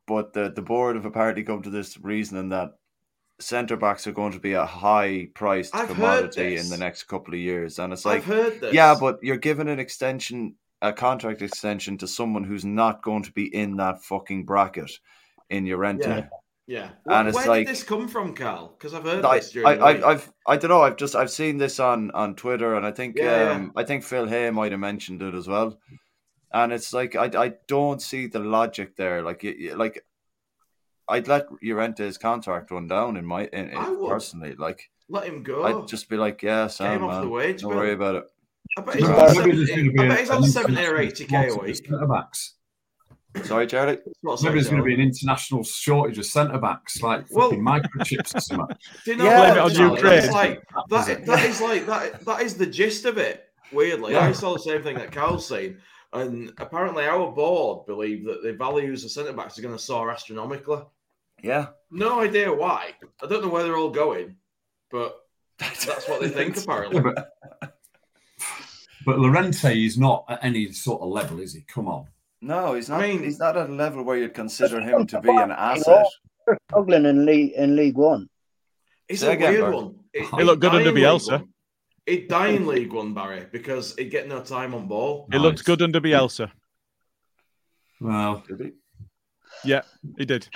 but the the board have apparently come to this reasoning that centre backs are going to be a high priced commodity in the next couple of years, and it's I've like heard this. yeah, but you're giving an extension a contract extension to someone who's not going to be in that fucking bracket in your renting. Yeah. Yeah. And Wh- it's Where like- did this come from, Carl? Because I've heard I, this during I, the. I, I've, I don't know. I've just, I've seen this on on Twitter, and I think, Yeah, yeah. um, I think Phil Hay might have mentioned it as well. And it's like, I, I don't see the logic there. Like, you, you- like, I'd let Llorente's contract run down in my, in, in- personally. Like, Let him go. I'd just be like, yeah, Sam, him off man, the wage don't bill. worry about it. I bet he's No, on, maybe there's 70, going to be I a- bet he's on an 70 or 80k a week. Centre backs. Sorry, Charlie. What, Maybe there's going to be an international shortage of centre backs, like Well- fucking microchips or something. Do you know Yeah, blame it on Charlie? Ukraine. It's like, that, is- that is like that. That is the gist of it. Weirdly, Yeah. I saw the same thing that Carl's saying, and apparently our board believe that the values of centre backs are going to soar astronomically. Yeah. No idea why. I don't know where they're all going, but that's what they think apparently. Yeah, but, but Llorente is not at any sort of level, is he? Come on. No, he's I not. mean- he's not at a level where you'd consider him to be an asset. They're struggling in League in League One. It's Say a again, weird Bert. one. It, He looked good under die in League Bielsa. One. He'd die in League One, Barry, because he'd get no time on ball. He looked good under Bielsa. Well, Yeah, he did.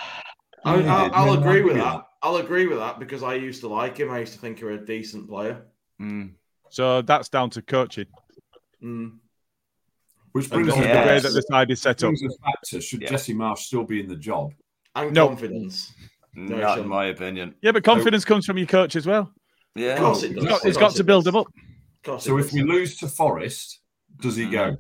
I, Yeah, I'll, I'll agree with that. I'll agree with that because I used to like him. I used to think he was a decent player. Mm. So that's down to coaching Mm. Which brings the, us the way that the side is set up. brings us back to should Yeah. Jesse Marsch still be in the job? And No. confidence. No, Not in my opinion. Yeah, but confidence comes from your coach as well. Yeah. Of course it It's does. got, Of it's got course to build does. them up. So if we lose to Forest, does he go?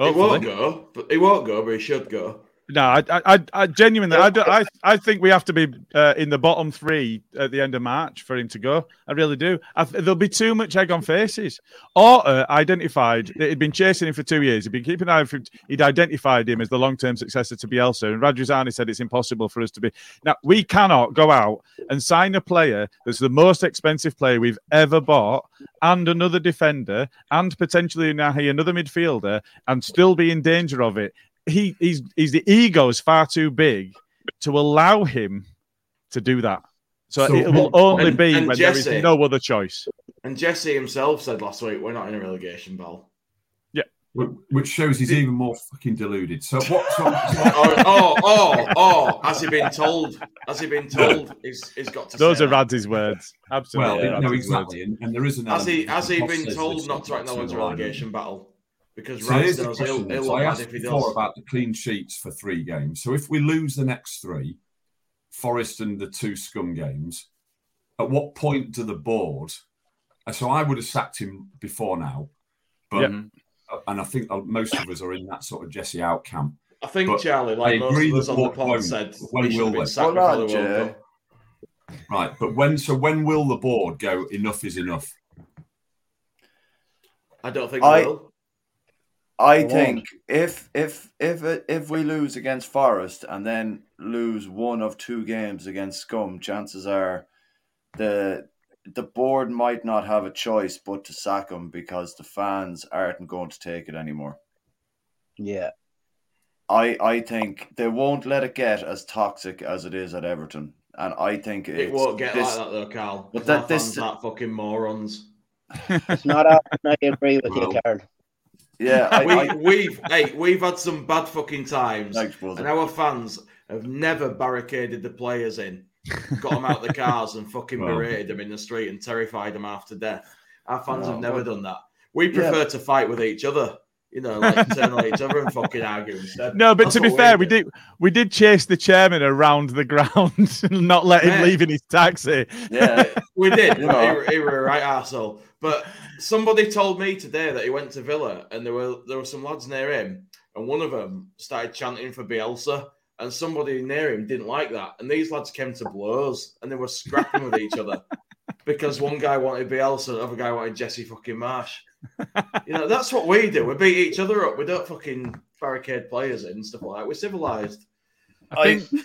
Mm-hmm. he won't go, but he won't go, but he should go. No, I, I, I, genuinely, I, I, I think we have to be uh, in the bottom three at the end of March for him to go. I really do. I, there'll be too much egg on faces. Orta identified that he'd been chasing him for two years. He'd been keeping an eye on him. He'd identified him as the long-term successor to Bielsa, and Radrizzani said it's impossible for us to be. Now we cannot go out and sign a player that's the most expensive player we've ever bought, and another defender, and potentially Nahi, another midfielder, and still be in danger of it he he's he's the ego is far too big to allow him to do that. So, So it will only and- be and when there Jesse- is no other choice. And Jesse himself said last week, "We're not in a relegation battle." Wh- Which shows he's even more fucking deluded. So what? So, oh, oh, oh, oh! Has he been told? Has he been told? He's, he's got to. Those say are that. Radzy's words. well, Absolutely. no, exactly, and, and there is an. Has he? Has he been told not to subject acknowledge the a line. relegation battle? Because So here's the knows he'll, question. he'll So I asked if he before does. about the clean sheets for three games. So if we lose the next three, Forest and the two scum games, at what point do the board? uh, So I would have sacked him before now, but Yep. uh, and I think uh, most of us are in that sort of Jesse out camp. I think But Charlie, like I most agree of us that on the what pod, won't- said when we should will have been they? sacked Hold the World Cup. Right, but when? So when will the board go? Enough is enough. I don't think I- they will. I won't. think if if if uh, if we lose against Forest and then lose one of two games against Scum, chances are the the board might not have a choice but to sack him because the fans aren't going to take it anymore. Yeah. I I think they won't let it get as toxic as it is at Everton, and I think It won't get this- like that though, Carl. But But that- that this- fans that fucking morons. It's not often I agree with you, Well, Carl. Yeah, I, we, I, we've hey, we've had some bad fucking times, Thanks, and our fans have never barricaded the players in, got them out the cars, and fucking Well. berated them in the street and terrified them after death. Our fans No, have never but- done that. We Yeah. prefer to fight with each other, you know, like turn on each other and fucking argue instead. No, but That's to be fair, we do. did we did chase the chairman around the ground and not let him Yeah. leave in his taxi. yeah, We did. You know. he, he were a right arsehole. But somebody told me today that he went to Villa and there were there were some lads near him, and one of them started chanting for Bielsa and somebody near him didn't like that, and these lads came to blows, and they were scrapping with each other because one guy wanted Bielsa, and the other guy wanted Jesse fucking Marsch. You know, that's what we do. We beat each other up. We don't fucking barricade players in and stuff like that. We're civilized. I think,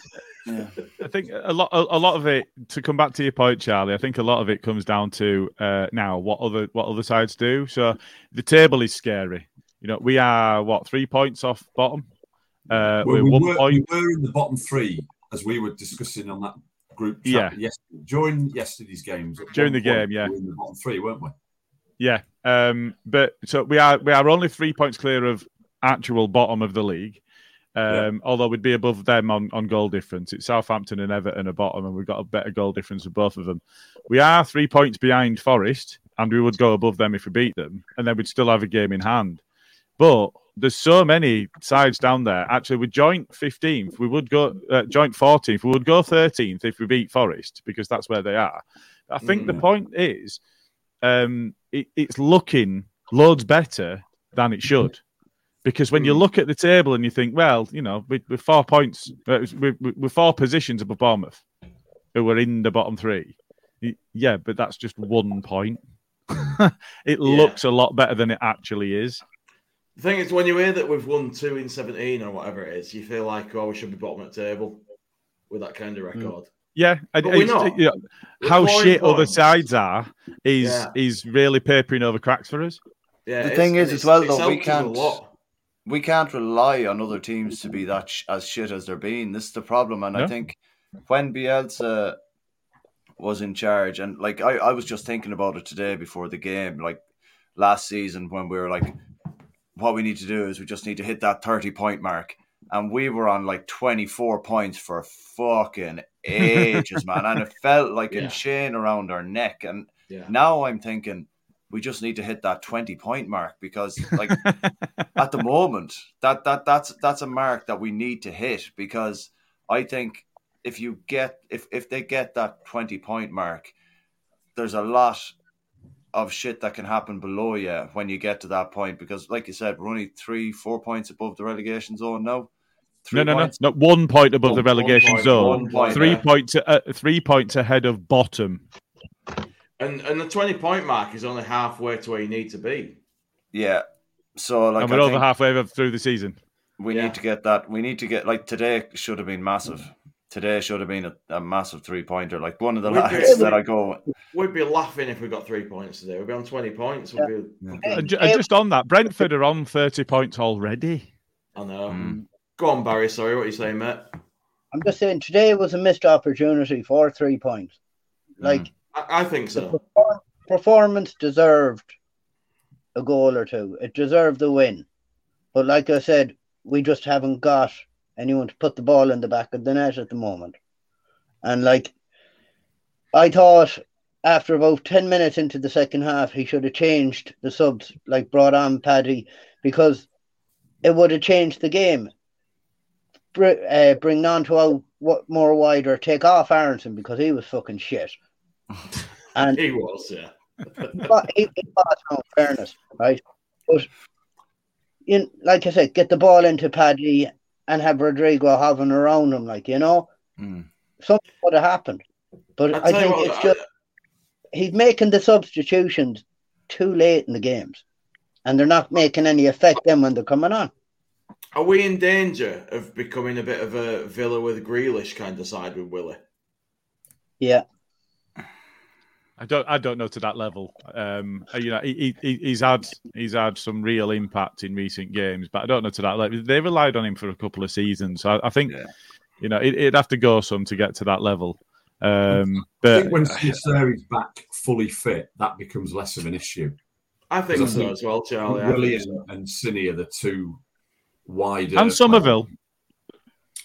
I think a lot, a, a lot of it. To come back to your point, Charlie, I think a lot of it comes down to uh, now what other what other sides do. So the table is scary. You know, we are what three points off bottom. Uh, Well, we're we, one were, point. we were in the bottom three as we were discussing on that group chat Yeah. yesterday, during yesterday's games. At During one the point, game, yeah. we were in the bottom three, weren't we? Yeah. Um, but so we are we are only three points clear of actual bottom of the league. Um, although we'd be above them on, on goal difference. It's Southampton and Everton are bottom, and we've got a better goal difference of both of them. We are three points behind Forest, and we would go above them if we beat them, and then we'd still have a game in hand. But there's so many sides down there. Actually, with joint 15th, we would go uh, joint 14th. We would go 13th if we beat Forest because that's where they are. I think the Mm. point is, um, it, it's looking loads better than it should. Because when you look at the table and you think, well, you know, with, with four points, uh, with, with with four positions above Bournemouth, who were in the bottom three, yeah, but that's just one point. it looks a lot better than it actually is. The thing is, when you hear that we've won two in 17 or whatever it is, you feel like, oh, we should be bottom of the table with that kind of record. Yeah, I- But we're it's- not. you know, We're how four shit other sides are is Yeah. is really papering over cracks for us. Yeah, the thing is, as well, it's though, we helped us a can't lot. We can't rely on other teams to be that sh- as shit as they're being. This is the problem, and I think when Bielsa was in charge, and like I, I was just thinking about it today before the game, like last season when we were like, what we need to do is we just need to hit that thirty point mark, and we were on like twenty four points for fucking ages, man, and it felt like Yeah. a chain around our neck, and Yeah. now I'm thinking we just need to hit that 20 point mark because like at the moment that that that's that's a mark that we need to hit because I think if you get if if they get that 20 point mark there's a lot of shit that can happen below you when you get to that point because like you said we're only three four points above the relegation zone now No, no, no, points? not one point above the One- one relegation point, zone. one point, three yeah. points, uh, three points ahead of bottom. And and the 20 point mark is only halfway to where you need to be. yeah so like and we're I over halfway through the season. we need to get that we need to get like today should have been massive today should have been a, a massive three pointer like one of the We'd lads be- that I go We'd be laughing if we got three points today. We'd be on 20 points. We'd be, And, and uh, uh, just on that, Brentford are on thirty points already. I know. Hmm. Go on, Barry. Sorry, what are you saying, mate? I'm just saying today was a missed opportunity for three points. Hmm. Like I, think so. performance deserved a goal or two. It deserved the win. But like I said, we just haven't got anyone to put the ball in the back of the net at the moment. And like I thought after about 10 minutes into the second half, he should have changed the subs, like brought on Paddy, because it would have changed the game. Br- uh, bring on to out what more wider, take off Aaronson because he was fucking shit. And he was, yeah. but he, he was, no fairness, right? But in like I said, get the ball into Padley and have Rodrigo having around him, like you know, hmm. something would have happened. But I'll I think what, it's I- just he's making the substitutions too late in the games, and they're not making any effect then when they're coming on. Are we in danger of becoming a bit of a Villa with Grealish kind of side with Willie? Yeah. I don't. I don't know to that level. Um, you know, he, he, he's had he's had some real impact in recent games, but I don't know to that level. They relied on him for a couple of seasons, so I, I think you know it, it'd have to go some to get to that level. Um, I but think when is back fully fit, that becomes less of an issue. I think so as well, Charlie. I Willie think and, so. and Cine are the two wider. and Summerville,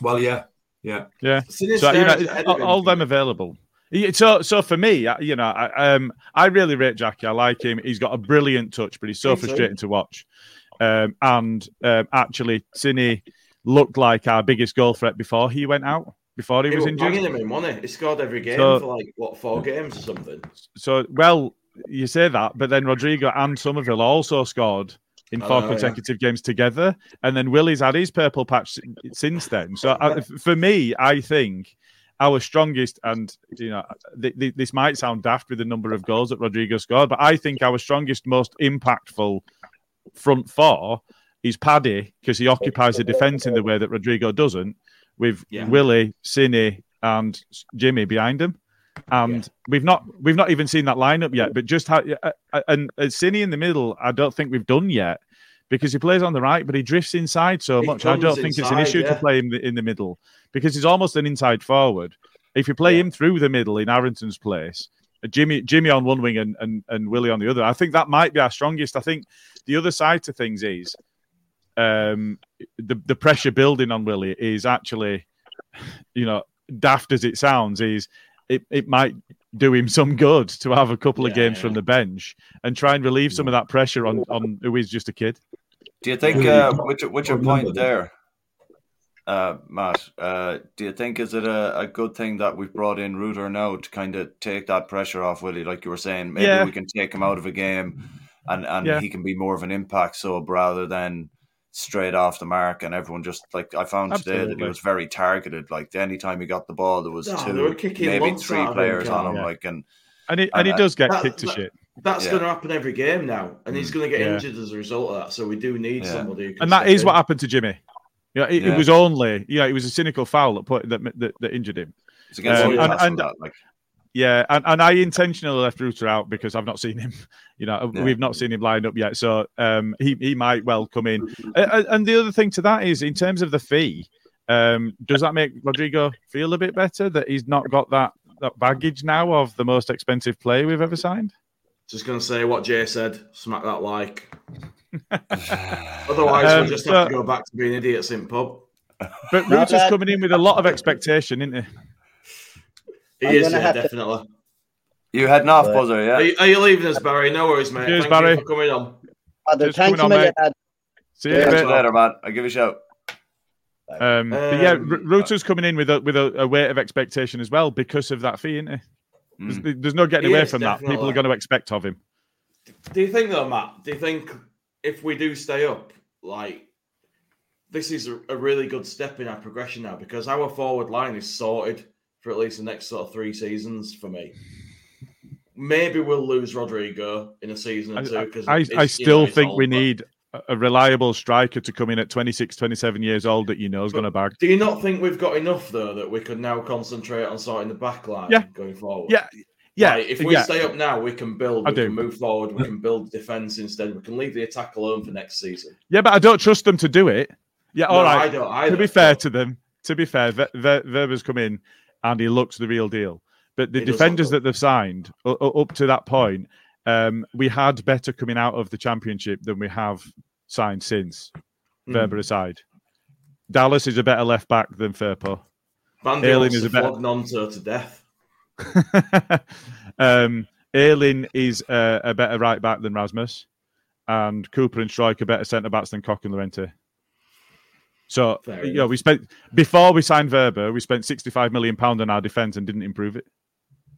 Well, yeah, yeah, yeah. Cine's So you know, of all, all them available. Yeah, So, so for me, you know, I, um, I really rate Jackie. I like him. He's got a brilliant touch, but he's so frustrating to watch. Um, and um, actually, Cine looked like our biggest goal threat before he went out, before he, He was was injured. him in, wasn't he? He scored every game So- for like what four games or something. So, well, you say that, but then Rodrigo and Summerville also scored in four know, yeah. consecutive games together, and then Willie's had his purple patch since then. So I, for me, I think our strongest, and you know, th- th- this might sound daft with the number of goals that Rodrigo scored, but I think our strongest, most impactful front four is Paddy because he occupies the defence in the way that Rodrigo doesn't, with Yeah. Willie, Cine, and Jimmy behind him. And we've not we've not even seen that lineup yet. But just how uh, uh, and uh, Cine in the middle, I don't think we've done yet because he plays on the right, but he drifts inside so He much. I don't think it's an inside, issue to play him in the middle because he's almost an inside forward. If you play him through the middle in Arrington's place, uh, Jimmy Jimmy on one wing and, and and Willie on the other, I think that might be our strongest. I think the other side to things is um the the pressure building on Willie is actually, you know, daft as it sounds, is it, it might do him some good to have a couple of games from the bench and try and relieve some of that pressure on on who is just a kid. Do you think, uh, with, your- with your point there, uh, Matt, uh, do you think is it a, a good thing that we've brought in Rutter now to kind of take that pressure off Willie, like you were saying? Maybe Yeah. we can take him out of a game and, and Yeah. he can be more of an impact sub rather than straight off the mark and everyone just like I found today that he was very targeted. Like anytime he got the ball, there was No, two, maybe three out of him, players on him. Yeah. Like and And he and he does get That- kicked to that- shit. That's Yeah. going to happen every game now, and he's going to get Yeah. injured as a result of that. So we do need Yeah. somebody. Who can And that is in. what happened to Jimmy. Yeah, it, Yeah. it was only yeah, it was a cynical foul that put that that, that injured him. it's against Um, and- and- that, like Yeah, and, and I intentionally left Rutter out because I've not seen him. You know, Yeah. we've not seen him lined up yet, so um, he he might well come in. Uh, and the other thing to that is, in terms of the fee, um, does that make Rodrigo feel a bit better that he's not got that that baggage now of the most expensive player we've ever signed? Just going to say what Jay said. Smack that like. Otherwise, Um, we'll just have to go back to being idiots in pub. But No, Rutter's coming in with a lot of expectation, isn't he? He I'm is, yeah, have to- definitely. you heading off, But- buzzer, yeah. Are, you, are you leaving us, Barry? No worries, mate. Cheers, Thank Barry. you for coming on. Father, thanks a coming on, million. mate. lad. See you in a Catch bit. you later, man. I'll give you a shout. Um, but yeah, Um, R- Rutter's coming in with a with a, a weight of expectation as well because of that fee, isn't he? There's, Mm. there's no getting He away is, from that. People are going to expect of him. Do you think though, Matt? Do you think if we do stay up, like this is a, a really good step in our progression now because our forward line is sorted for at least the next sort of three seasons for me. Maybe we'll lose Rodrigo in a season or two because I, I still think we need a, reliable striker to come in at 26, 27 years old that you know is going to bag. Do you not think we've got enough though that we could now concentrate on sorting the back line Yeah. going forward? Yeah, yeah, Like, if we yeah. stay up now, we can build. I We do. can move forward. We can build defense instead. We can leave the attack alone for next season. Yeah, but I don't trust them to do it. Yeah, all No, right. I don't to either, be fair to them, to be fair, Ver- Ver- Wöber's come in and he looks the real deal. But the He defenders that they've signed u- u- up to that point, um, we had better coming out of the championship than we have signed since. Wöber aside, Dallas is a better left back than Firpo. Bandy Ayling is a better Nonto to death. um, is uh, a better right back than Rasmus, and Cooper and Struijk are better centre backs than Koch and Llorente. So Fair you know, we spent before we signed Wöber, we spent sixty-five million pound on our defence and didn't improve it.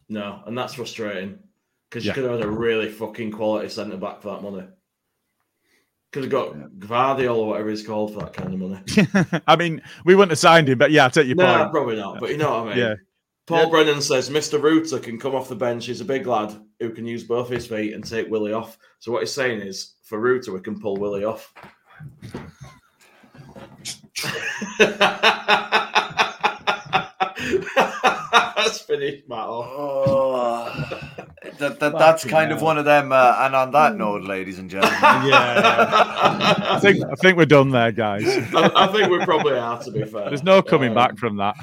No, and that's frustrating because you Yeah. could have had a really fucking quality centre back for that money. Could have got Gvardiol or whatever he's called for that kind of money. I mean, we wouldn't have signed him, but yeah, I take your point. no, point. probably not. But you know what I mean. Yeah. Paul Brennan says Mr. Rutter can come off the bench. He's a big lad who can use both his feet and take Willie off. So what he's saying is, for Rutter, we can pull Willie off. That's finished, Matt. Oh, that, that, that's kind of one of them. Uh, and on that note, ladies and gentlemen, Yeah. I think I think we're done there, guys. I, I think we probably are, to be fair. There's no coming Um, back from that.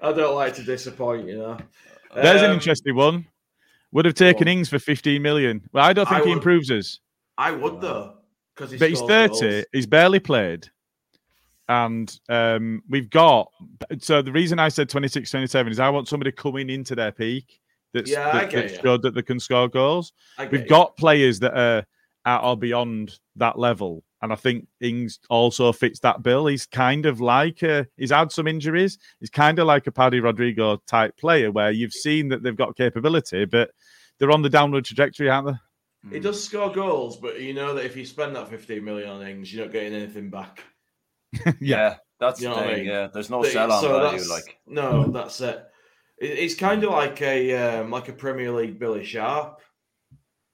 I don't like to disappoint, you know. There's an Um, interesting one. Would have taken Ings for 15 million. Well, I don't I think he would- improves us. I would though, because but he's 30. He's barely played. And um, we've got. So the reason I said 26, 27 is I want somebody coming into their peak that's, Yeah, I that, that's you. showed that they can score goals. We've you. got players that are at or beyond that level. And I think Ings also fits that bill. He's kind of like a, he's had some injuries. He's kind of like a Paddy Rodrigo type player where you've seen that they've got capability, but they're on the downward trajectory, aren't they? He does score goals, but you know that if you spend that 15 million on Ings, you're not getting anything back. yeah, that's You the know what I mean? Yeah, there's no But- sell on so value. Like, no, that's it. It- It's kind of like a um, like a Premier League Billy Sharp.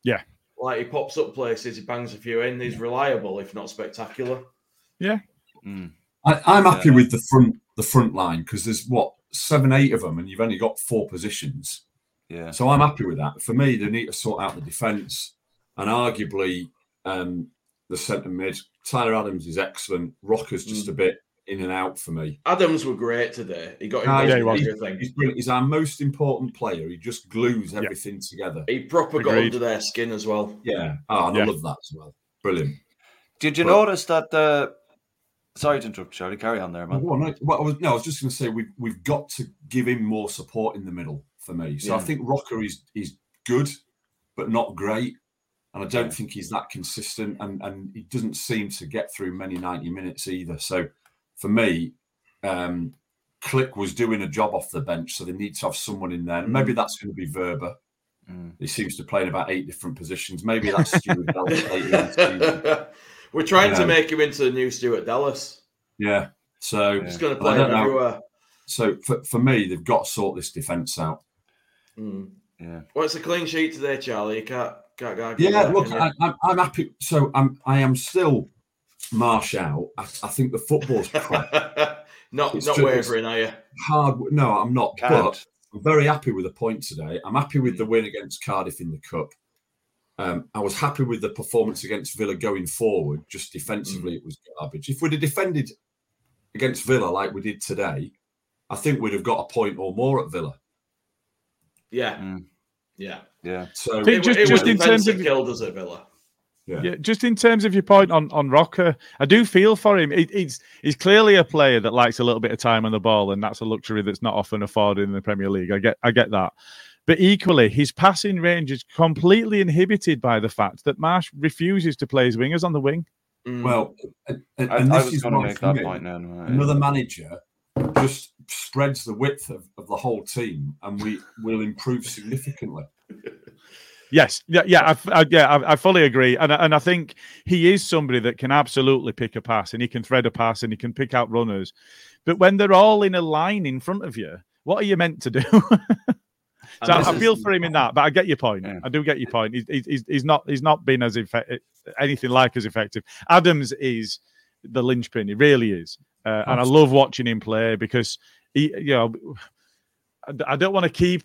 Yeah. Like he pops up places, he bangs a few in. He's reliable, if not spectacular. Yeah. I, I'm happy with the front the front line because there's what seven, eight of them, and you've only got four positions. Yeah. So I'm happy with that. For me, they need to sort out the defence, and arguably um, the centre mid. Tyler Adams is excellent. Roca's just a bit in and out for me. Adams were great today. He got Ah, involved he's- in everything. He's. He's our most important player. He just glues everything together. He proper got under their skin as well. Yeah. Oh, and I love that as well. Brilliant. did you But- notice that the? Sorry to interrupt, Charlie. Carry on there, man. Well, no, well, I was, no, I was just going to say we've we've got to give him more support in the middle for me. So I think Roca is is good, but not great, and I don't think he's that consistent, and and he doesn't seem to get through many ninety minutes either. So for me, um, Klich was doing a job off the bench, so they need to have someone in there. And maybe that's going to be Wöber. He seems to play in about eight different positions. Maybe that's Stuart Dallas later in the season. We're trying to make him into the new Stuart Dallas. Yeah. So He's going to play him everywhere. So for, for me, they've got to sort this defence out. Mm. Yeah. Well, it's a clean sheet today, Charlie. You can't can't argue Yeah, with look, can you? I, I'm, I'm happy. So I'm I am still Marsch out. I, I think the football's crap. not It's not ju- wavering, are you? hard. No, I'm not. Can't. But I'm very happy with the point today. I'm happy with the mm. win against Cardiff in the cup. Um, I was happy with the performance against Villa going forward. Just defensively, mm. it was garbage. If we'd have defended against Villa like we did today, I think we'd have got a point or more at Villa. Yeah, mm. Yeah, yeah. So I think just- it just was in terms of- killed us at Villa. Yeah, just in terms of your point on, on Roca, I do feel for him. It, it's he's clearly a player that likes a little bit of time on the ball, and that's a luxury that's not often afforded in the Premier League. I get I get that, but equally, his passing range is completely inhibited by the fact that Marsch refuses to play his wingers on the wing. Mm. Well, and, and, I- and I this was is gonna make that point now, no, Another manager just spreads the width of, of the whole team, and we will improve significantly. Yes, yeah, yeah, I, f- I- yeah, I, I fully agree, and I- and I think he is somebody that can absolutely pick a pass, and he can thread a pass, and he can pick out runners. But when they're all in a line in front of you, what are you meant to do? so I, I feel for him in that, but I get your point. I do get your point. He's, he's- he's, he's not he's not been as effective, anything like as effective. Adams is the linchpin. He really is, uh, and I love watching him play because he, you know. I- don't want to keep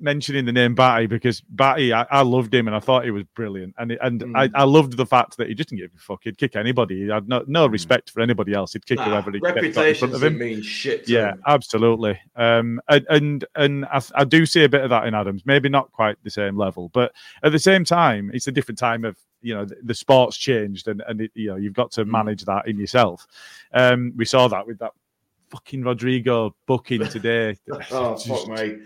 mentioning the name Batty because Batty, I, I loved him and I thought he was brilliant, and and I, I loved the fact that he just didn't give a fuck. He'd kick anybody. He had no, no respect for anybody else. He'd kick Nah, whoever he kept in front of him. mean shit. Yeah, him. absolutely. Um, and and, and I, I do see a bit of that in Adams. Maybe not quite the same level, but at the same time, it's a different time of you know the, the sport's changed, and and it, you know you've got Mm. to manage that in yourself. Um, we saw that with that fucking Rodrigo booking today. Oh Just- fuck me!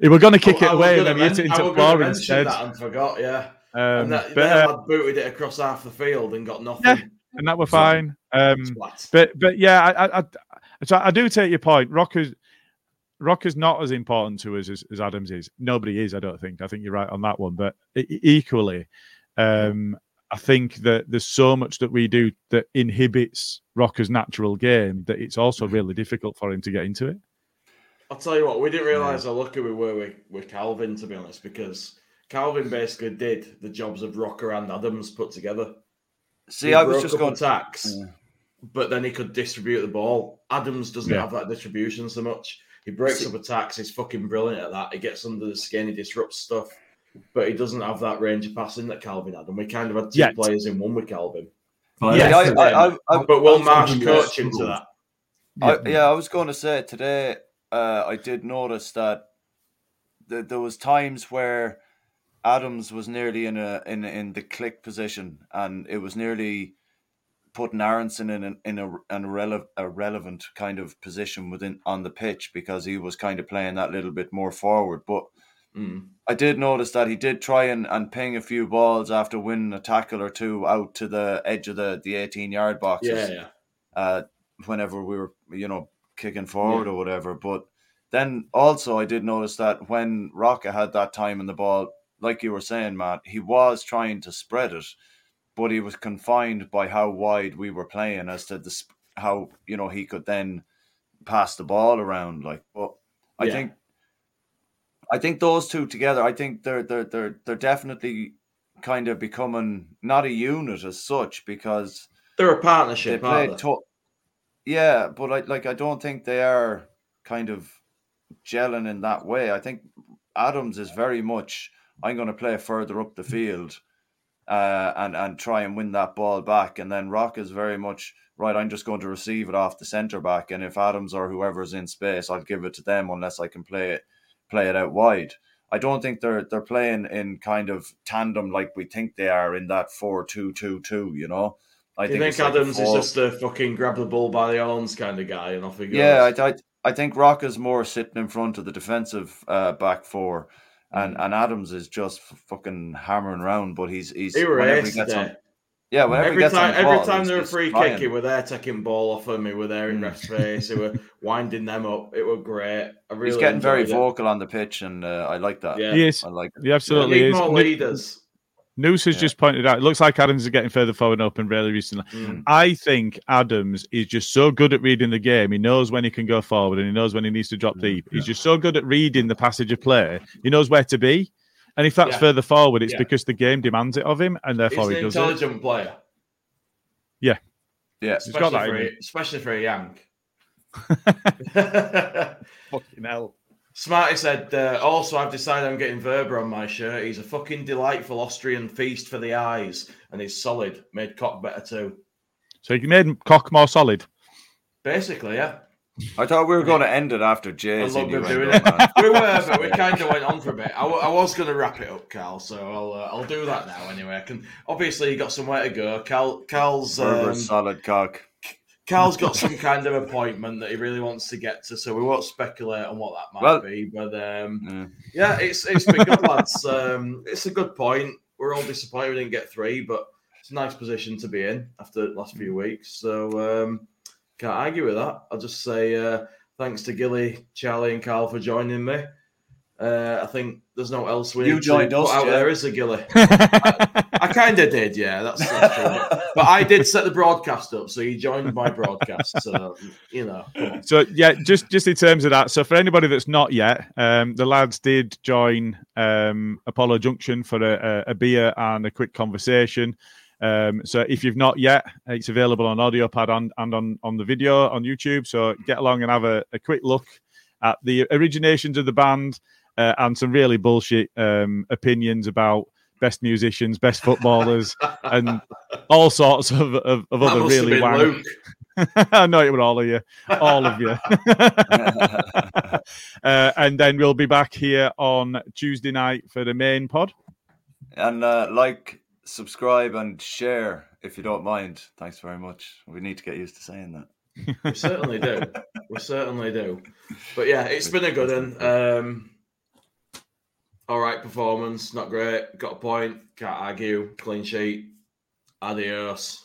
They were going to kick I- it I away and then hit it into was gonna floor mention instead. That and forgot, yeah. Um, and that, but, uh, lad booted it across half the field and got nothing. Yeah, and that were fine. Um, but but yeah, I, I, I I do take your point. Roca's Roca's not as important to us as, as Adams is. Nobody is, I don't think. I think you're right on that one. But equally, um, I think that there's so much that we do that inhibits Roca's natural game that it's also mm. really difficult for him to get into it. I'll tell you what, we didn't realise how lucky we were with, with Kalvin, to be honest, because Kalvin basically did the jobs of Roca and Adams put together. See, He I was just up going- attacks, but then he could distribute the ball. Adams doesn't Yeah. have that distribution so much. He breaks See- up attacks. He's fucking brilliant at that. He gets under the skin. He disrupts stuff, but he doesn't have that range of passing that Kalvin had. And we kind of had two Yet. players in one with Kalvin. Yeah, I- I- I- I- but will I Marsch coach more him to that? I, yeah, I was going to say today. Uh, I did notice that th- there was times where Adams was nearly in a in in the Klich position, and it was nearly putting Aaronson in an, in a an irrele- a relevant kind of position within on the pitch because he was kind of playing that little bit more forward. But Mm. I did notice that he did try and, and ping a few balls after winning a tackle or two out to the edge of the, the 18 yard boxes. Yeah, yeah. Uh, whenever we were, you know, kicking forward Yeah. or whatever. But then also I did notice that when Roca had that time in the ball, like you were saying, Matt, he was trying to spread it, but he was confined by how wide we were playing as to the how you know he could then pass the ball around. Like, but I Yeah. think I think those two together, I think they're they're they're they're definitely kind of becoming not a unit as such because They're a partnership, they they? to- yeah, but I like I don't think they are kind of gelling in that way. I think Adams is very much I'm going to play further up the field uh, and and try and win that ball back, and then Rock is very much right. I'm just going to receive it off the centre back, and if Adams or whoever's in space, I'll give it to them unless I can play it play it out wide. I don't think they're they're playing in kind of tandem like we think they are in that four two two two. You know, I you think it's like Adams is just a fucking grab the ball by the arms kind of guy and off he goes? Yeah, I, I, I think Rock is more sitting in front of the defensive uh, back four, and, Mm. and Adams is just fucking hammering around. But he's he's He whenever he gets on. Yeah, whenever every gets time, on the every ball, time he's- they were he's free flying. kick, he were there taking ball off him. He were there in ref's face. He were winding them up. It were great. I really he's getting very it. vocal on the pitch, and uh, I like that. Yeah. He is. I like. It. He absolutely Need is. more leaders. Noose has Yeah. just pointed out. It looks like Adams is getting further forward and open really recently. Mm. I think Adams is just so good at reading the game. He knows when he can go forward and he knows when he needs to drop deep. He's just so good at reading the passage of play. He knows where to be. And if that's Yeah. further forward, it's Yeah. because the game demands it of him, and He's therefore an he does it. intelligent player, Yeah, Yeah, he's got especially that for, a, him. especially for a Yank. Fucking hell. Smarty said, uh, also, I've decided I'm getting Wöber on my shirt. He's a fucking delightful Austrian feast for the eyes, and he's solid. Made Koch better too. So he made Koch more solid. Basically, yeah. I thought we were going to end it after I love doing it. we were, but we kind of went on for a bit. I, w- I was going to wrap it up, Cal, so I'll uh, I'll do that now anyway. I can obviously you got somewhere to go. Cal Cal's um, solid cock. Cal's got some kind of appointment that he really wants to get to, so we won't speculate on what that might Well- be. But um, Mm. yeah, it's it's been good, lads. Um, it's a good point. We're all disappointed we didn't get three, but it's a nice position to be in after the last few weeks. So um, can't argue with that. I'll just say uh, thanks to Gilly, Charlie, and Carl for joining me. Uh, I think there's no else we You need joined to us, put out yeah. there, is a Gilly? I, I kind of did, yeah. That's, that's true. But, but I did set the broadcast up, so you joined my broadcast. So you know. So yeah, just just in terms of that. So for anybody that's not yet, um, the lads did join um, Apollo Junction for a, a, a beer and a quick conversation. Um, so if you've not yet, it's available on AudioPad and, and on on the video on YouTube. So get along and have a, a quick look at the originations of the band uh, and some really bullshit um, opinions about best musicians, best footballers, and all sorts of of, of other really wank. I know it were all of you, all of you. uh, and then we'll be back here on Tuesday night for the main pod. And uh, like, subscribe, and share if you don't mind. Thanks very much. We need to get used to saying that. We certainly do. We certainly do. But yeah, it's been a good one. Um, all right performance, not great. Got a point. Can't argue. Clean sheet. Adios.